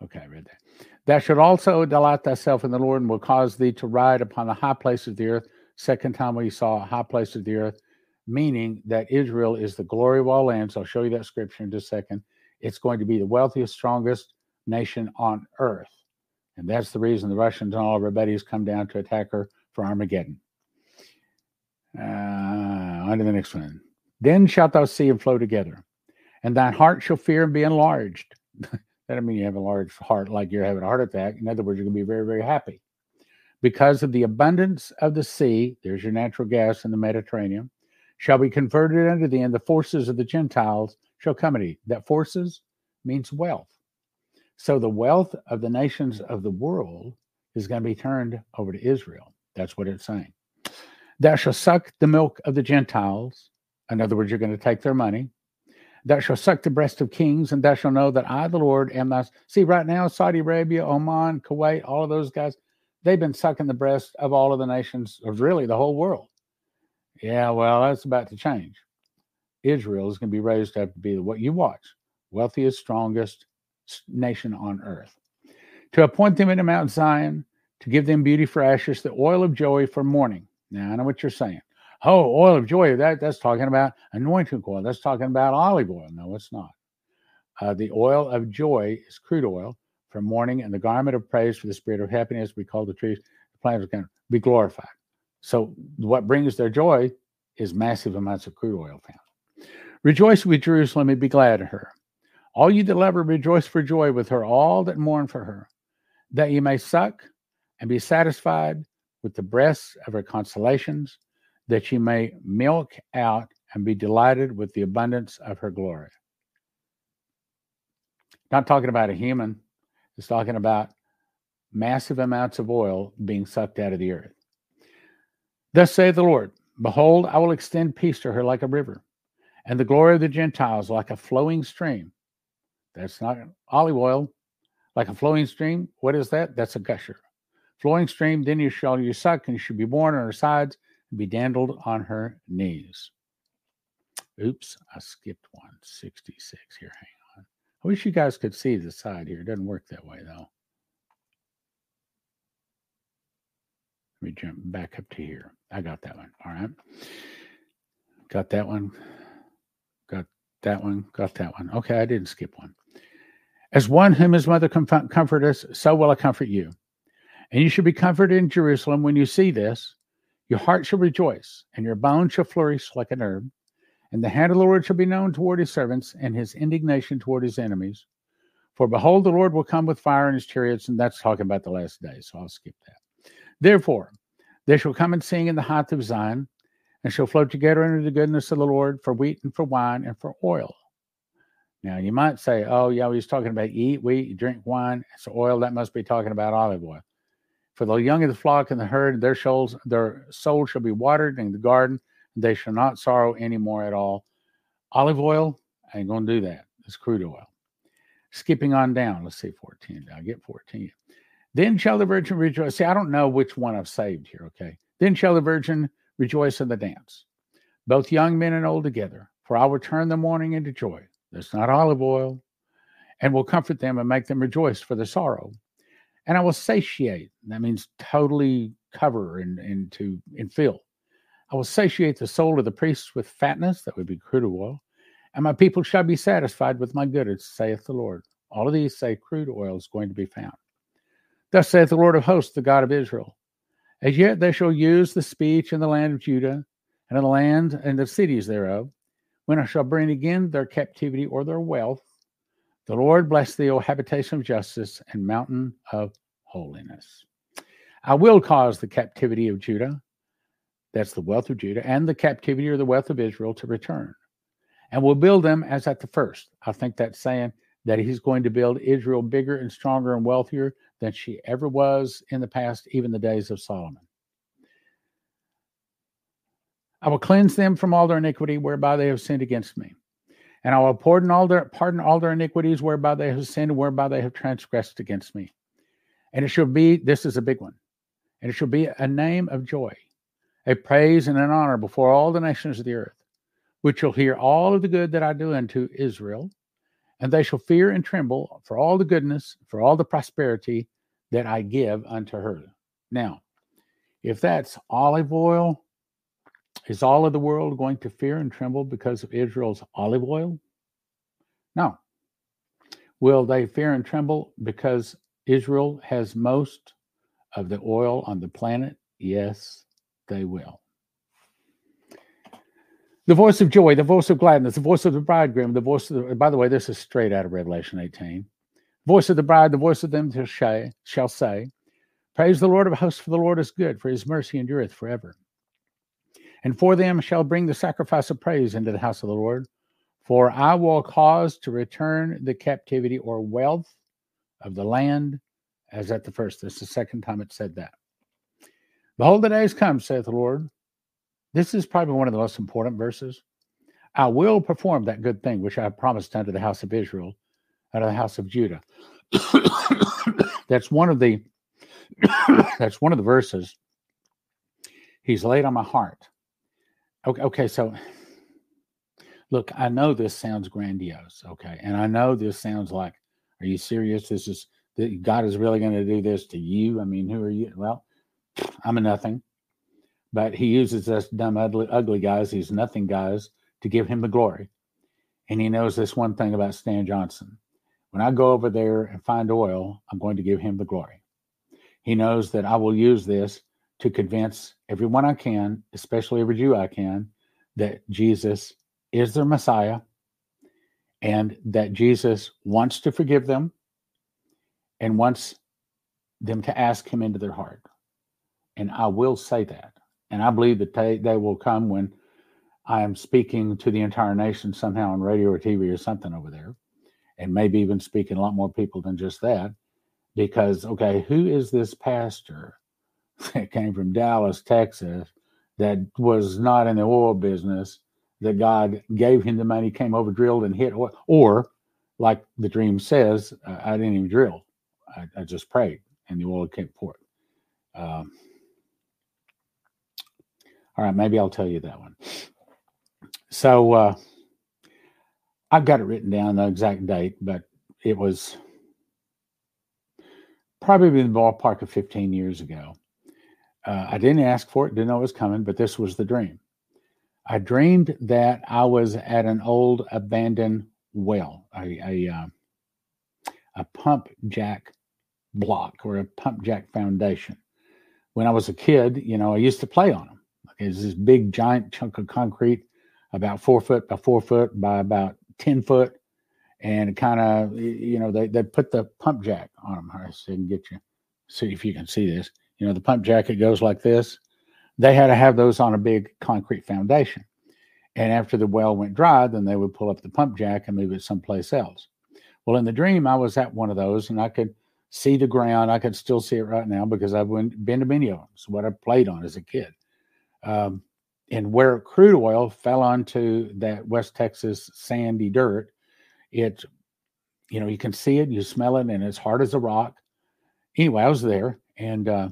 Okay, I read that. Thou shalt also delight thyself in the Lord, and will cause thee to ride upon the high place of the earth. Second time we saw a high place of the earth, meaning that Israel is the glory of all lands. I'll show you that scripture in just a second. It's going to be the wealthiest, strongest nation on earth. And that's the reason the Russians and all buddies come down to attack her for Armageddon. Uh, on to the next one. Then shalt thou see and flow together, and thine heart shall fear and be enlarged. That doesn't mean you have a large heart like you're having a heart attack. In other words, you're going to be very, very happy. Because of the abundance of the sea, there's your natural gas in the Mediterranean, shall be converted unto thee, and the forces of the Gentiles shall come to thee. That forces means wealth. So the wealth of the nations of the world is going to be turned over to Israel. That's what it's saying. Thou shalt suck the milk of the Gentiles. In other words, you're going to take their money Thou shalt suck the breast of kings, and thou shalt know that I, the Lord, am thy. See, right now, Saudi Arabia, Oman, Kuwait, all of those guys, they've been sucking the breast of all of the nations, of really the whole world. Yeah, well, that's about to change. Israel is going to be raised up to be what you watch, wealthiest, strongest nation on earth. To appoint them into Mount Zion, to give them beauty for ashes, the oil of joy for mourning. Now, I know what you're saying. Oh, oil of joy, that, that's talking about anointing oil. That's talking about olive oil. No, it's not. Uh, the oil of joy is crude oil for mourning, and the garment of praise for the spirit of happiness. We call the trees, the plants to be glorified. So, what brings their joy is massive amounts of crude oil found. Rejoice with Jerusalem and be glad in her. All you that love her, rejoice for joy with her, all that mourn for her, that you may suck and be satisfied with the breasts of her consolations, that she may milk out and be delighted with the abundance of her glory. Not talking about a human, it's talking about massive amounts of oil being sucked out of the earth. Thus saith the Lord Behold, I will extend peace to her like a river, and the glory of the Gentiles like a flowing stream. That's not olive oil, like a flowing stream. What is that? That's a gusher. Flowing stream, then you shall you suck, and should be born on her sides, and be dandled on her knees. Oops, I skipped one. 66 here. Hang on. I wish you guys could see the side here. It doesn't work that way, though. Let me jump back up to here. I got that one. All right. Got that one. Got that one. Got that one. Okay, I didn't skip one. As one whom his mother comfort us, so will I comfort you. And you should be comforted in Jerusalem when you see this. Your heart shall rejoice, and your bones shall flourish like an herb. And the hand of the Lord shall be known toward his servants, and his indignation toward his enemies. For behold, the Lord will come with fire in his chariots, and that's talking about the last day, so I'll skip that. Therefore, they shall come and sing in the height of Zion, and shall flow together into the goodness of the Lord for wheat and for wine and for oil. Now, you might say, oh, yeah, he's talking about eat wheat, drink wine, so oil, that must be talking about olive oil. For the young of the flock and the herd, their souls, their souls shall be watered in the garden, and they shall not sorrow any more at all. Olive oil, I ain't gonna do that. It's crude oil. Skipping on down, let's see, 14. I'll get 14. Then shall the virgin rejoice. See, I don't know which one I've saved here, okay? Then shall the virgin rejoice in the dance, both young men and old together, for I will turn the mourning into joy. That's not olive oil, and will comfort them and make them rejoice for the sorrow and I will satiate. That means totally cover and, and to and fill. I will satiate the soul of the priests with fatness, that would be crude oil, and my people shall be satisfied with my goods, saith the Lord. All of these say crude oil is going to be found. Thus saith the Lord of hosts, the God of Israel. As yet they shall use the speech in the land of Judah, and in the land and the cities thereof, when I shall bring again their captivity or their wealth, the Lord bless thee, O habitation of justice and mountain of holiness. I will cause the captivity of Judah, that's the wealth of Judah, and the captivity or the wealth of Israel to return. And will build them as at the first. I think that's saying that he's going to build Israel bigger and stronger and wealthier than she ever was in the past, even the days of Solomon. I will cleanse them from all their iniquity whereby they have sinned against me. And I will pardon all their pardon all their iniquities whereby they have sinned, whereby they have transgressed against me. And it shall be, this is a big one, and it shall be a name of joy, a praise and an honor before all the nations of the earth, which shall hear all of the good that I do unto Israel, and they shall fear and tremble for all the goodness, for all the prosperity that I give unto her. Now, if that's olive oil, is all of the world going to fear and tremble because of Israel's olive oil? No. Will they fear and tremble because Israel has most of the oil on the planet? Yes, they will. The voice of joy, the voice of gladness, the voice of the bridegroom, the voice of the, by the way, this is straight out of Revelation 18. Voice of the bride, the voice of them shall say, Praise the Lord of hosts, for the Lord is good, for his mercy endureth forever. And for them shall bring the sacrifice of praise into the house of the Lord. For I will cause to return the captivity or wealth of the land as at the first. This is the second time it said that. Behold, the days come, saith the Lord. This is probably one of the most important verses. I will perform that good thing which I have promised unto the house of Israel, and unto the house of Judah. that's one of the that's one of the verses he's laid on my heart. Okay, okay, so look, I know this sounds grandiose, okay, and I know this sounds like, are you serious? This is God is really going to do this to you. I mean, who are you? Well, I'm a nothing, but He uses us dumb, ugly, ugly guys, these nothing guys, to give Him the glory. And He knows this one thing about Stan Johnson. When I go over there and find oil, I'm going to give Him the glory. He knows that I will use this to convince everyone I can, especially every Jew I can, that Jesus is their Messiah and that Jesus wants to forgive them and wants them to ask him into their heart. And I will say that. And I believe that they, will come when I am speaking to the entire nation somehow on radio or TV or something over there, and maybe even speaking a lot more people than just that. Because, okay, who is this pastor that came from Dallas, Texas, that was not in the oil business, that God gave him the money, came over, drilled, and hit oil? Or, like the dream says, I didn't even drill. I, I just prayed and the oil came forth. Um, all right, maybe I'll tell you that one. So uh, I've got it written down, the exact date, but it was probably in the ballpark of 15 years ago. Uh, I didn't ask for it, didn't know it was coming, but this was the dream. I dreamed that I was at an old abandoned well, a, a, uh, a pump jack block or a pump jack foundation. When I was a kid, you know, I used to play on them. It's this big giant chunk of concrete, about four foot by four foot by about 10 foot. And kind of, you know, they, they put the pump jack on them. I can get you, see if you can see this. You know, the pump jacket goes like this. They had to have those on a big concrete foundation. And after the well went dry, then they would pull up the pump jack and move it someplace else. Well, in the dream, I was at one of those and I could see the ground. I could still see it right now because I've been to many of them. It's what I played on as a kid. Um, and where crude oil fell onto that West Texas sandy dirt, it, you know, you can see it, you smell it, and it's hard as a rock. Anyway, I was there, and uh,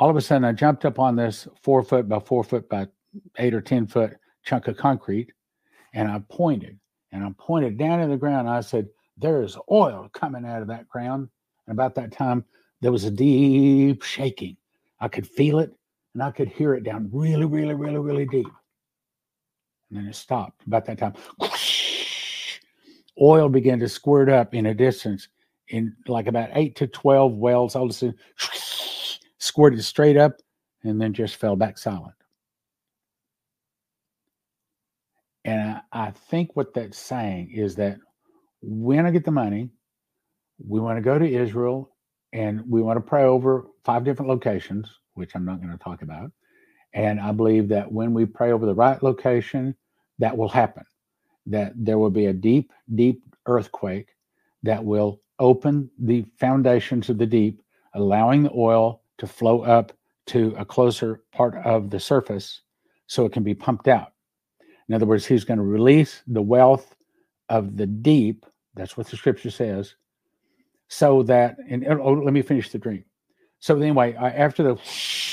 all of a sudden, I jumped up on this four foot by four foot by eight or ten foot chunk of concrete, and I pointed, and I pointed down in the ground. I said, "There is oil coming out of that ground." And about that time, there was a deep shaking. I could feel it and I could hear it down really, really, really, really deep. And then it stopped. About that time, oil began to squirt up in a distance in like about eight to 12 wells. All of a sudden, squirted straight up and then just fell back silent. And I, I think what that's saying is that when I get the money, we want to go to Israel and we want to pray over five different locations, which I'm not going to talk about. And I believe that when we pray over the right location, that will happen. That there will be a deep, deep earthquake that will open the foundations of the deep, allowing the oil to flow up to a closer part of the surface so it can be pumped out. In other words, he's going to release the wealth of the deep. That's what the scripture says so that and oh, let me finish the dream. So anyway, I, after the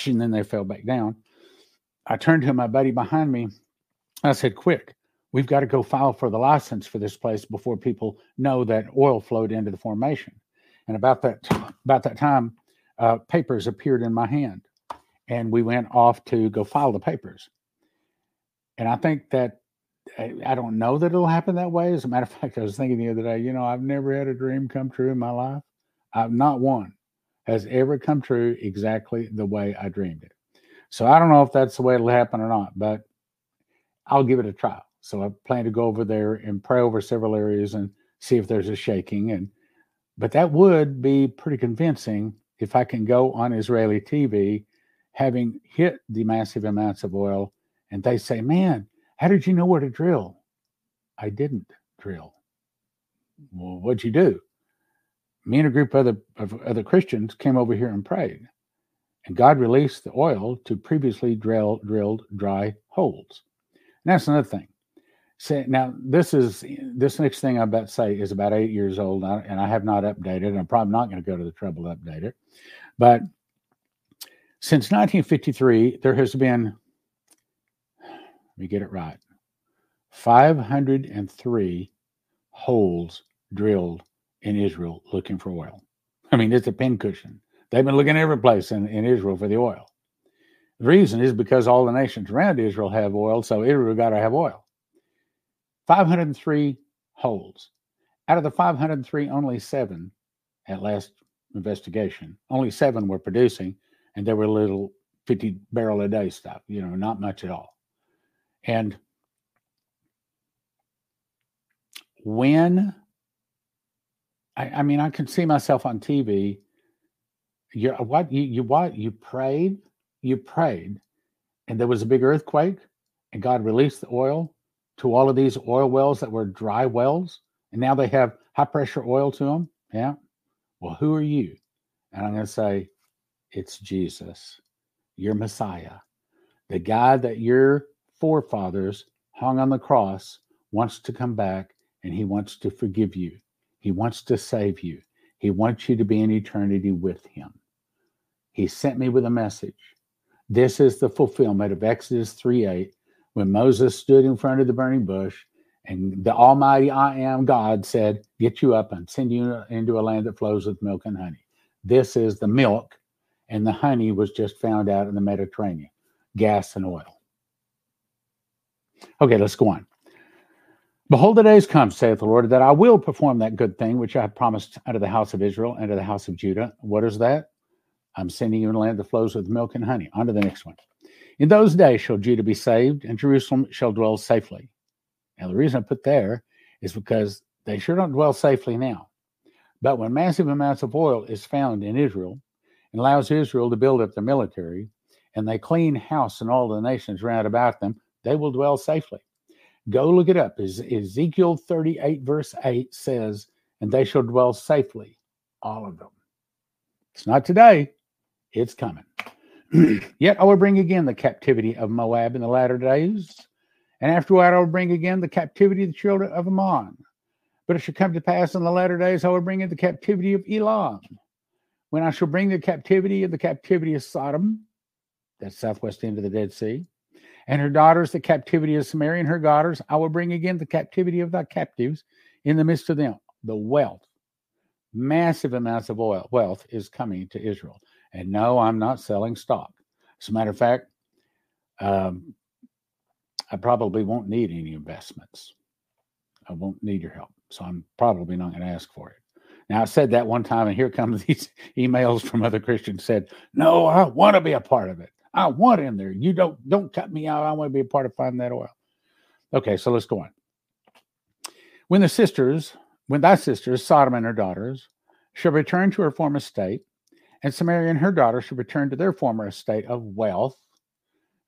and then they fell back down. I turned to my buddy behind me. I said, "Quick, we've got to go file for the license for this place before people know that oil flowed into the formation." And about that about that time, uh, papers appeared in my hand, and we went off to go file the papers. And I think that I, don't know that it'll happen that way. As a matter of fact, I was thinking the other day, you know, I've never had a dream come true in my life. I've not one has ever come true exactly the way I dreamed it. So I don't know if that's the way it'll happen or not, but I'll give it a try. So I plan to go over there and pray over several areas and see if there's a shaking. And but that would be pretty convincing if I can go on Israeli TV, having hit the massive amounts of oil, and they say, "Man, how did you know where to drill? I didn't drill. Well, what'd you do? Me and a group of other, of other Christians came over here and prayed. And God released the oil to previously drill, drilled dry holes. And that's another thing. Say now this is this next thing I'm about to say is about eight years old, and I have not updated. And I'm probably not going to go to the trouble to update it. But since 1953, there has been, let me get it right, 503 holes drilled in Israel looking for oil. I mean, it's a pincushion. They've been looking every place in, in Israel for the oil. The reason is because all the nations around Israel have oil, so Israel got to have oil. 503 holes. Out of the 503, only seven at last investigation, only seven were producing, and they were little 50 barrel a day stuff, you know, not much at all. And when I, I mean, I can see myself on TV. You're what you you what you prayed, you prayed, and there was a big earthquake, and God released the oil to all of these oil wells that were dry wells, and now they have high pressure oil to them. Yeah. Well, who are you? And I'm going to say, it's Jesus, your Messiah, the guy that your forefathers hung on the cross wants to come back and he wants to forgive you. He wants to save you. He wants you to be in eternity with him. He sent me with a message. This is the fulfillment of Exodus 3 8 when Moses stood in front of the burning bush and the Almighty I am God said, Get you up and send you into a land that flows with milk and honey. This is the milk, and the honey was just found out in the Mediterranean gas and oil. Okay, let's go on. Behold, the days come, saith the Lord, that I will perform that good thing which I have promised unto the house of Israel and to the house of Judah. What is that? I'm sending you in a land that flows with milk and honey. On to the next one. In those days shall Judah be saved, and Jerusalem shall dwell safely. Now, the reason I put there is because they sure don't dwell safely now. But when massive amounts of oil is found in Israel and allows Israel to build up the military, and they clean house and all the nations round about them, they will dwell safely. Go look it up. Ezekiel 38, verse 8 says, And they shall dwell safely, all of them. It's not today, it's coming. Yet I will bring again the captivity of Moab in the latter days, and afterward I will bring again the captivity of the children of Ammon. But it shall come to pass in the latter days I will bring in the captivity of Elam, when I shall bring the captivity of the captivity of Sodom, that southwest end of the Dead Sea, and her daughters the captivity of Samaria, and her daughters I will bring again the captivity of thy captives in the midst of them. The wealth, massive amounts of oil, wealth is coming to Israel. And no, I'm not selling stock. As a matter of fact, um, I probably won't need any investments. I won't need your help. So I'm probably not going to ask for it. Now I said that one time, and here comes these emails from other Christians said, "No, I want to be a part of it. I want in there. You don't don't cut me out. I want to be a part of finding that oil." Okay, so let's go on. When the sisters, when thy sisters, Sodom and her daughters, shall return to her former state, and Samaria and her daughter shall return to their former estate of wealth.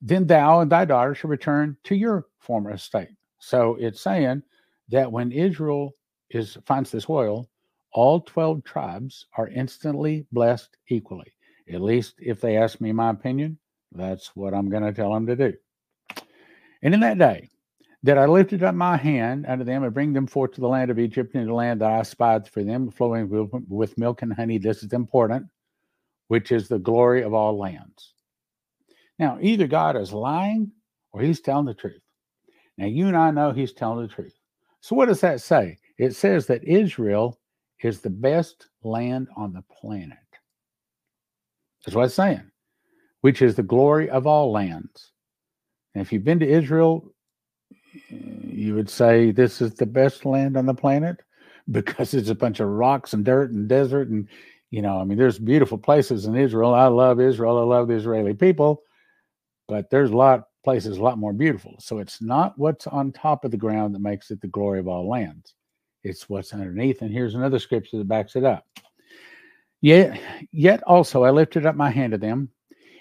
Then thou and thy daughter shall return to your former estate. So it's saying that when Israel is finds this oil, all 12 tribes are instantly blessed equally. At least if they ask me my opinion, that's what I'm going to tell them to do. And in that day, that I lifted up my hand unto them and bring them forth to the land of Egypt, and the land that I spied for them, flowing with milk and honey. This is important which is the glory of all lands. Now, either God is lying or he's telling the truth. Now, you and I know he's telling the truth. So, what does that say? It says that Israel is the best land on the planet. That's what it's saying, which is the glory of all lands. And if you've been to Israel, you would say this is the best land on the planet because it's a bunch of rocks and dirt and desert and you know, I mean, there's beautiful places in Israel. I love Israel. I love the Israeli people, but there's a lot places a lot more beautiful. So it's not what's on top of the ground that makes it the glory of all lands. It's what's underneath. And here's another scripture that backs it up. Yet, yet also I lifted up my hand to them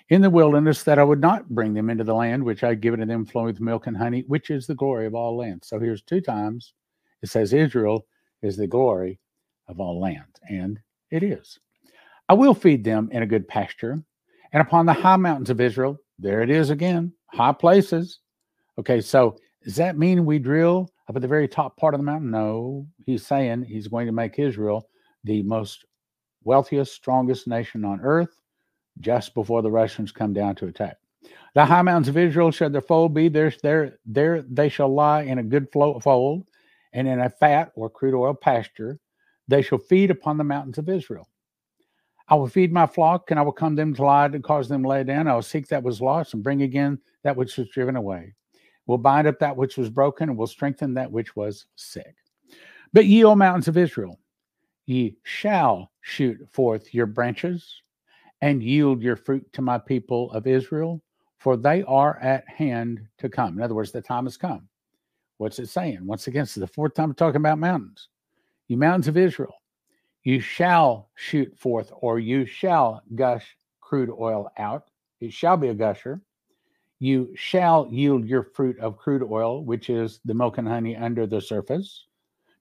in the wilderness that I would not bring them into the land which I had given to them flowing with milk and honey, which is the glory of all lands. So here's two times it says Israel is the glory of all lands. And it is. I will feed them in a good pasture, and upon the high mountains of Israel, there it is again, high places. Okay, so Does that mean we drill up at the very top part of the mountain? No. He's saying he's going to make Israel the most wealthiest, strongest nation on earth just before the Russians come down to attack. The high mountains of Israel shall their fold be. There, there, there they shall lie in a good fold, and in a fat or crude oil pasture. They shall feed upon the mountains of Israel. I will feed my flock, and I will come them to lie and cause them to lay down. I will seek that was lost and bring again that which was driven away. Will bind up that which was broken, and will strengthen that which was sick. But ye, O mountains of Israel, ye shall shoot forth your branches and yield your fruit to my people of Israel, for they are at hand to come. In other words, the time has come. What's it saying? Once again, it's the fourth time we're talking about mountains. You mountains of Israel, you shall shoot forth, or you shall gush crude oil out. It shall be a gusher. You shall yield your fruit of crude oil, which is the milk and honey under the surface,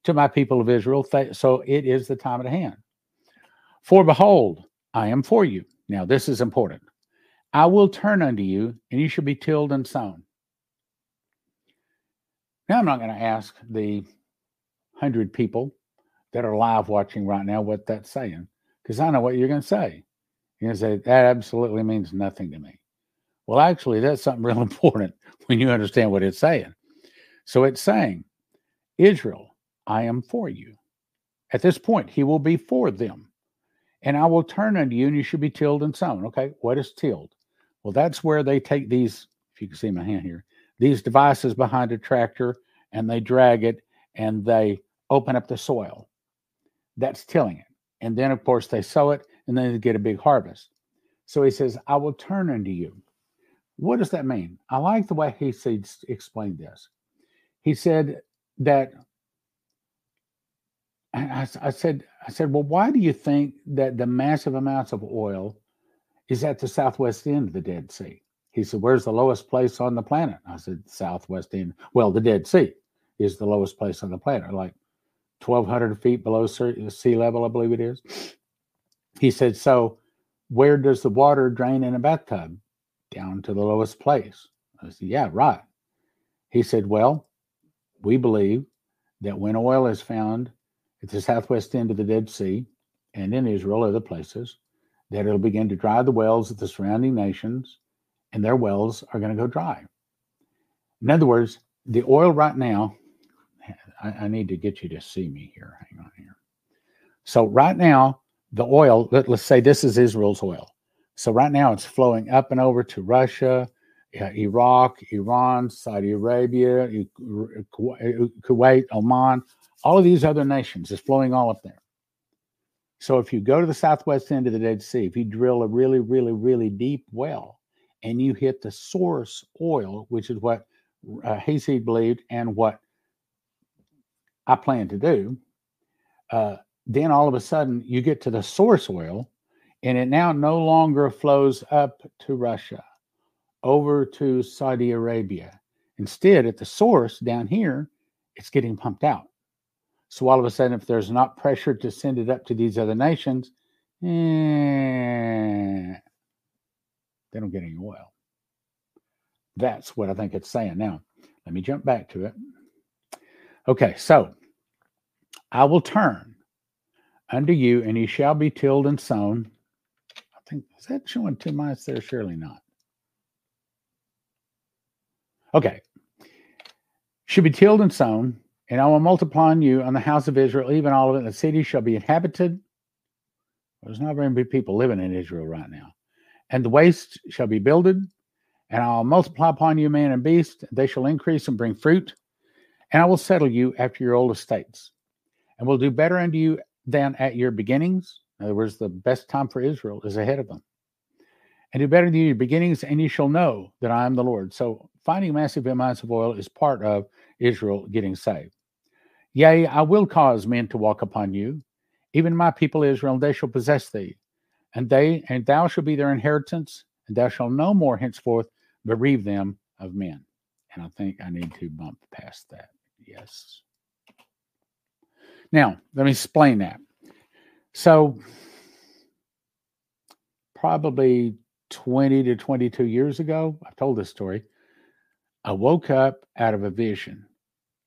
to my people of Israel. So it is the time at hand. For behold, I am for you. Now, this is important. I will turn unto you, and you shall be tilled and sown. Now, I'm not going to ask the hundred people that are live watching right now what that's saying, because I know what you're going to say. You're going to say, that absolutely means nothing to me. Well, actually, that's something real important when you understand what it's saying. So it's saying, Israel, I am for you. At this point, he will be for them. And I will turn unto you, and you should be tilled and sown. Okay, what is tilled? Well, that's where they take these, if you can see my hand here, these devices behind a tractor and they drag it and they open up the soil. That's tilling it. And then, of course, they sow it and then they get a big harvest. So he says, I will turn unto you. What does that mean? I like the way he explained this. He said that, I, I said, I said, well, why do you think that the massive amounts of oil is at the southwest end of the Dead Sea. He said, Where's the lowest place on the planet? I said, Southwest end. Well, the Dead Sea is the lowest place on the planet, like 1,200 feet below sea level, I believe it is. He said, So where does the water drain in a bathtub? Down to the lowest place. I said, Yeah, right. He said, Well, we believe that when oil is found at the southwest end of the Dead Sea and in Israel, other places, that it'll begin to dry the wells of the surrounding nations, and their wells are going to go dry. In other words, the oil right now, I, I, need to get you to see me here. Hang on here. So, right now, the oil, let, us say this is Israel's oil. So, right now, it's flowing up and over to Russia, uh, Iraq, Iran, Saudi Arabia, Kuwait, Oman, all of these other nations is flowing all up there. So if you go to the southwest end of the Dead Sea, if you drill a really, really, really deep well and you hit the source oil, which is what uh, Hayseed believed and what I plan to do, uh, then all of a sudden you get to the source oil and it now no longer flows up to Russia, over to Saudi Arabia. Instead, at the source down here, it's getting pumped out. So all of a sudden, if there's not pressure to send it up to these other nations, eh, they don't get any oil. That's what I think it's saying. Now, let me jump back to it. Okay, so I will turn unto you, and ye shall be tilled and sown. I think is that showing two miles there? Surely not. Okay. Should be tilled and sown, and I will multiply on you on the house of Israel, even all of it. And the city shall be inhabited. There's not very many people living in Israel right now. And the waste shall be builded. And I'll multiply upon you man and beast. They shall increase and bring fruit. And I will settle you after your old estates. And will do better unto you than at your beginnings. In other words, the best time for Israel is ahead of them. And do better than your beginnings, and you shall know that I am the Lord. So finding massive amounts of oil is part of Israel getting saved. Yea, I will cause men to walk upon you, even my people Israel, and they shall possess thee, and they and thou shall be their inheritance, and thou shalt no more henceforth bereave them of men. And I think I need to bump past that. Yes. Now, let me explain that. So, probably 20 to 22 years ago, I've told this story. I woke up out of a vision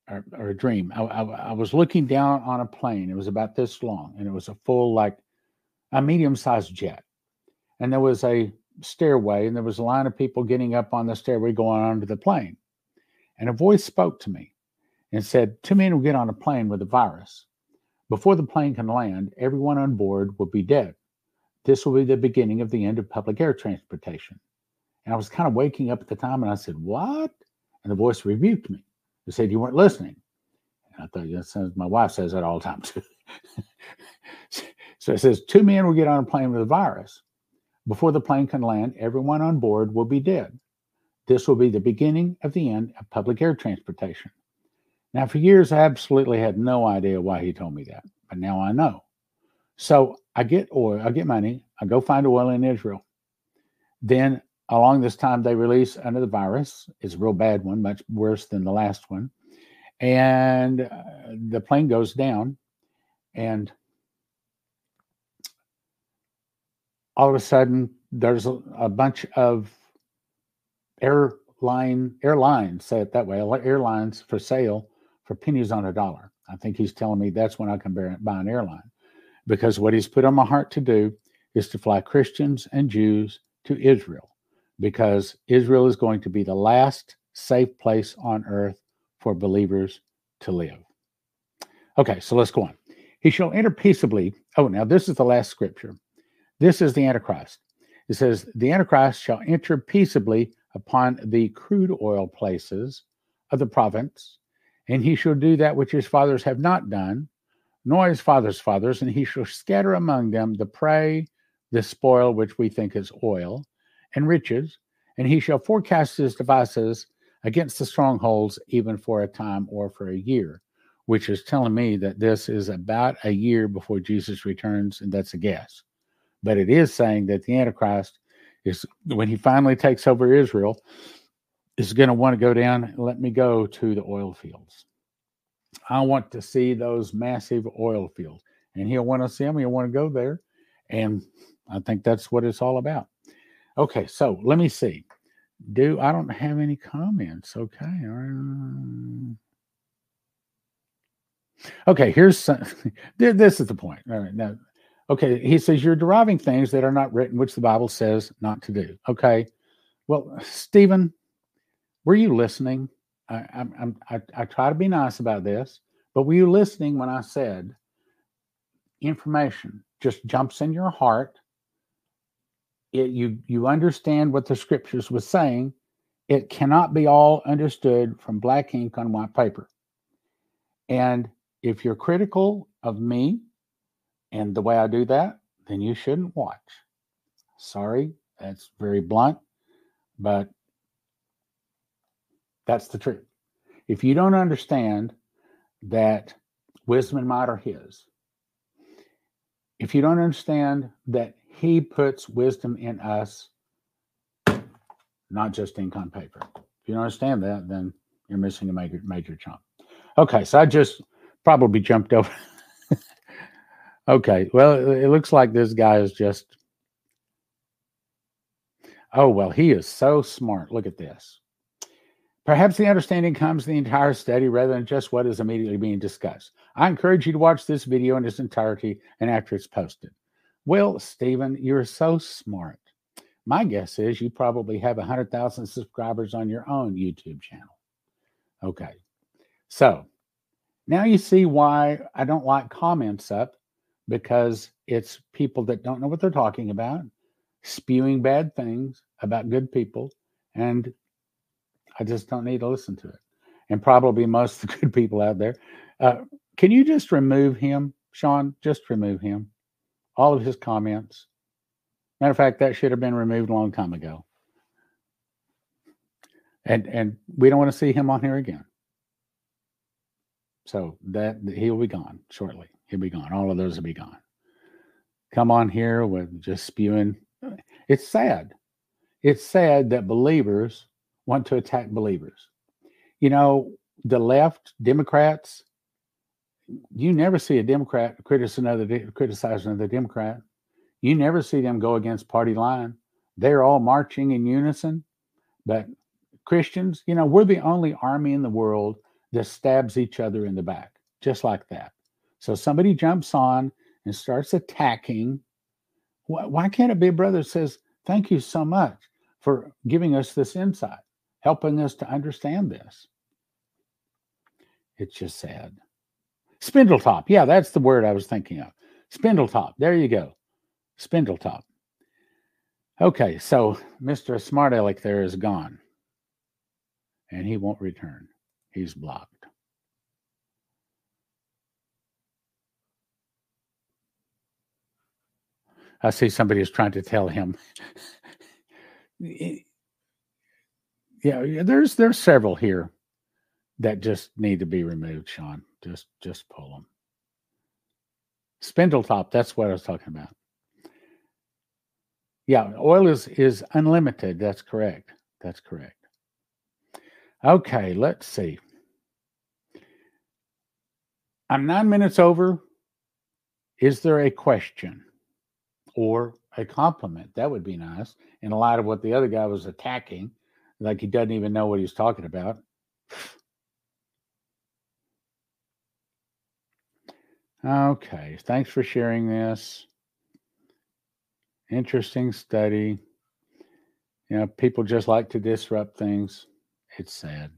or, or a dream. I, I, I, was looking down on a plane. It was about this long, and it was a full, like a medium sized jet. And there was a stairway, and there was a line of people getting up on the stairway going onto the plane. And a voice spoke to me and said, Two men will get on a plane with a virus. Before the plane can land, everyone on board will be dead. This will be the beginning of the end of public air transportation. And I was kind of waking up at the time and I said, What? And the voice rebuked me. It said, You weren't listening. And I thought, my wife says that all the time too. so it says, Two men will get on a plane with a virus. Before the plane can land, everyone on board will be dead. This will be the beginning of the end of public air transportation. Now, for years, I absolutely had no idea why he told me that, but now I know. So I get oil, I get money, I go find oil in Israel. Then, along this time, they release another virus. It's a real bad one, much worse than the last one. And uh, the plane goes down, and all of a sudden, there's a, a bunch of airline airlines, say it that way, airlines for sale for pennies on a dollar. I think he's telling me that's when I can buy an airline because what he's put on my heart to do is to fly Christians and Jews to Israel because Israel is going to be the last safe place on earth for believers to live. Okay, so let's go on. He shall enter peaceably. Oh, now this is the last scripture. This is the Antichrist. It says, The Antichrist shall enter peaceably upon the crude oil places of the province and he shall do that which his fathers have not done, nor his fathers' fathers, and he shall scatter among them the prey, the spoil, which we think is oil, and riches, and he shall forecast his devices against the strongholds, even for a time or for a year, which is telling me that this is about a year before Jesus returns, and that's a guess. But it is saying that the Antichrist is, when he finally takes over Israel, is going to want to go down. and Let me go to the oil fields. I want to see those massive oil fields. And he'll want to see them. He'll want to go there. And I think that's what it's all about. Okay, so let me see. Do I don't have any comments? Okay. Uh, okay, here's some, this is the point. All right, now, okay, he says you're deriving things that are not written, which the Bible says not to do. Okay, well, Stephen, were you listening? I, I'm, I, I try to be nice about this, but were you listening when I said information just jumps in your heart? It, you you understand what the scriptures was saying. It cannot be all understood from black ink on white paper. And if you're critical of me and the way I do that, then you shouldn't watch. Sorry, that's very blunt, but that's the truth. If you don't understand that wisdom and might are His, if you don't understand that He puts wisdom in us, not just ink on paper. If you don't understand that, then you're missing a major major chunk. Okay, so I just probably jumped over. okay, well, it looks like this guy is just. Oh, well, he is so smart. Look at this. Perhaps the understanding comes the entire study rather than just what is immediately being discussed. I encourage you to watch this video in its entirety and after it's posted. Well, Stephen, you're so smart. My guess is you probably have 100,000 subscribers on your own YouTube channel. Okay. So now you see why I don't like comments up because it's people that don't know what they're talking about, spewing bad things about good people, and I just don't need to listen to it. And probably most of the good people out there. Uh, can you just remove him, Sean? Just remove him. All of his comments. Matter of fact, that should have been removed a long time ago. And and we don't want to see him on here again. So that he'll be gone shortly. He'll be gone. All of those will be gone. Come on here with just spewing. It's sad. It's sad that believers want to attack believers. You know, the left, Democrats, you never see a Democrat criticize another, criticize another Democrat. You never see them go against party line. They're all marching in unison, but Christians, you know, we're the only army in the world that stabs each other in the back, just like that. So somebody jumps on and starts attacking. Why can't it be a brother says, Thank you so much for giving us this insight, helping us to understand this? It's just sad. Spindletop. Yeah, that's the word I was thinking of. Spindletop. There you go. Spindletop. Okay, so Mr. Smart Aleck there is gone. And he won't return. He's blocked. I see somebody is trying to tell him. yeah, there's there's several here that just need to be removed, Sean. Just just pull them. Spindletop, that's what I was talking about. Yeah, oil is is unlimited. That's correct. That's correct. Okay, let's see. I'm nine minutes over. Is there a question? or a compliment. That would be nice in light of what the other guy was attacking, like he doesn't even know what he's talking about. Okay, thanks for sharing this. Interesting study. You know, people just like to disrupt things. It's sad.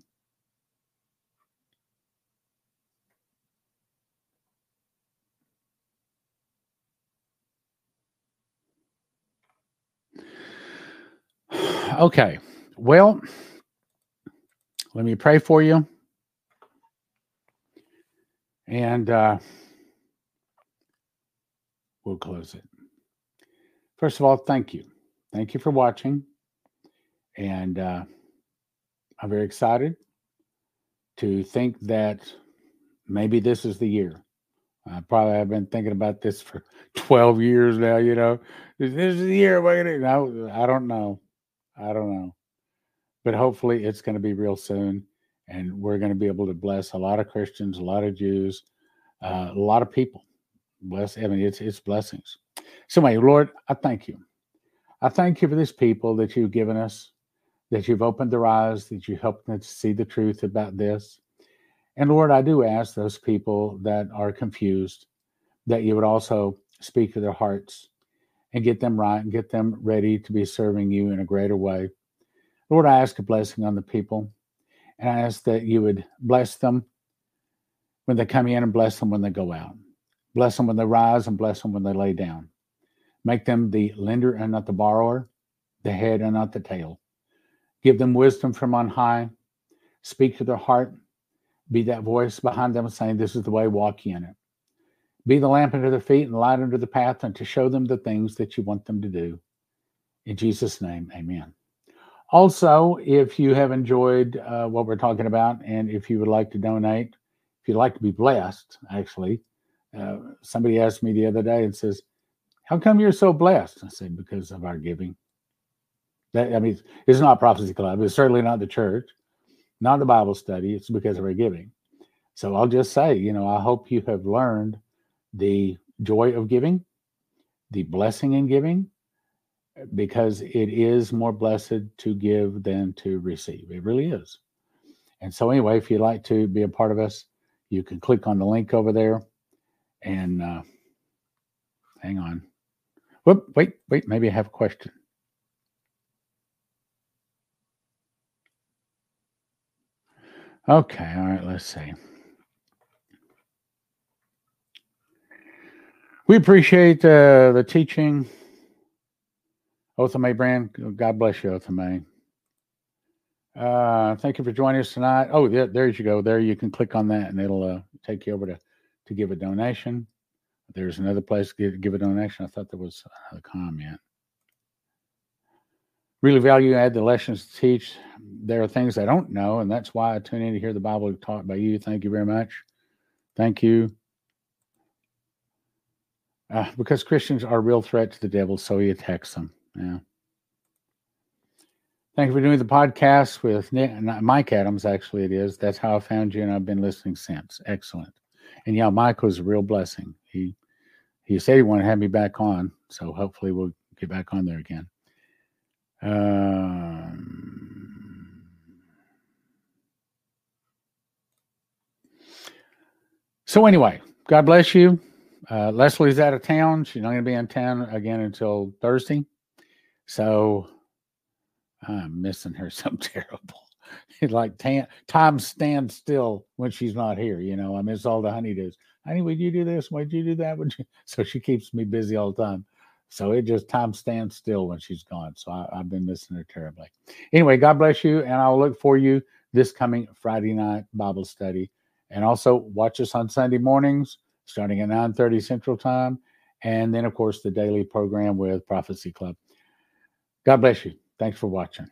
Okay. Well, let me pray for you. And uh, we'll close it. First of all, thank you. Thank you for watching. And uh, I'm very excited to think that maybe this is the year. I probably have been thinking about this for 12 years now, you know. This is the year. No, I don't know. I don't know. But hopefully it's going to be real soon. And we're going to be able to bless a lot of Christians, a lot of Jews, uh, a lot of people. Bless, I mean, it's, it's blessings. So, anyway, Lord, I thank you. I thank you for these people that you've given us, that you've opened their eyes, that you helped them to see the truth about this. And Lord, I do ask those people that are confused that you would also speak to their hearts and get them right and get them ready to be serving you in a greater way. Lord, I ask a blessing on the people. And I ask that you would bless them when they come in and bless them when they go out. Bless them when they rise and bless them when they lay down. Make them the lender and not the borrower, the head and not the tail. Give them wisdom from on high. Speak to their heart. Be that voice behind them saying, This is the way, walk in it. Be the lamp under their feet and light under the path, and to show them the things that you want them to do. In Jesus' name, amen. Also, if you have enjoyed uh, what we're talking about, and if you would like to donate, if you'd like to be blessed, actually, uh, somebody asked me the other day and says, How come you're so blessed? I said, Because of our giving. That, I mean, it's not Prophecy Club, it's certainly not the church, not the Bible study, it's because of our giving. So I'll just say, you know, I hope you have learned the joy of giving, the blessing in giving, because it is more blessed to give than to receive. It really is. And so, anyway, if you'd like to be a part of us, you can click on the link over there and uh, hang on. Whoop, wait, wait, maybe I have a question. Okay, all right, let's see. We appreciate uh, the teaching. Othame Brand, God bless you, Othame. Uh, thank you for joining us tonight. Oh, yeah, there you go. There you can click on that and it'll uh, take you over to, to give a donation. There's another place to give, give a donation. I thought there was a comment. Really value add the lessons to teach. There are things I don't know, and that's why I tune in to hear the Bible taught by you. Thank you very much. Thank you uh, because Christians are a real threat to the devil, so he attacks them. Yeah. Thank you for doing the podcast with Nick, Mike Adams. Actually, it is. That's how I found you, and I've been listening since. Excellent. And yeah, Mike was a real blessing. He he said he wanted to have me back on, so hopefully we'll get back on there again. Um, so anyway, God bless you. Uh, Leslie's out of town. She's not going to be in town again until Thursday. So I'm missing her so terrible. like tam- time stands still when she's not here. You know, I miss all the honeydews. Honey, would you do this? Would you do that? Would you? So she keeps me busy all the time. So it just time stands still when she's gone. So I, have been missing her terribly. Anyway, God bless you, and I'll look for you this coming Friday night Bible study, and also watch us on Sunday mornings starting at 9:30 Central Time, and then of course the daily program with Prophecy Club. God bless you. Thanks for watching.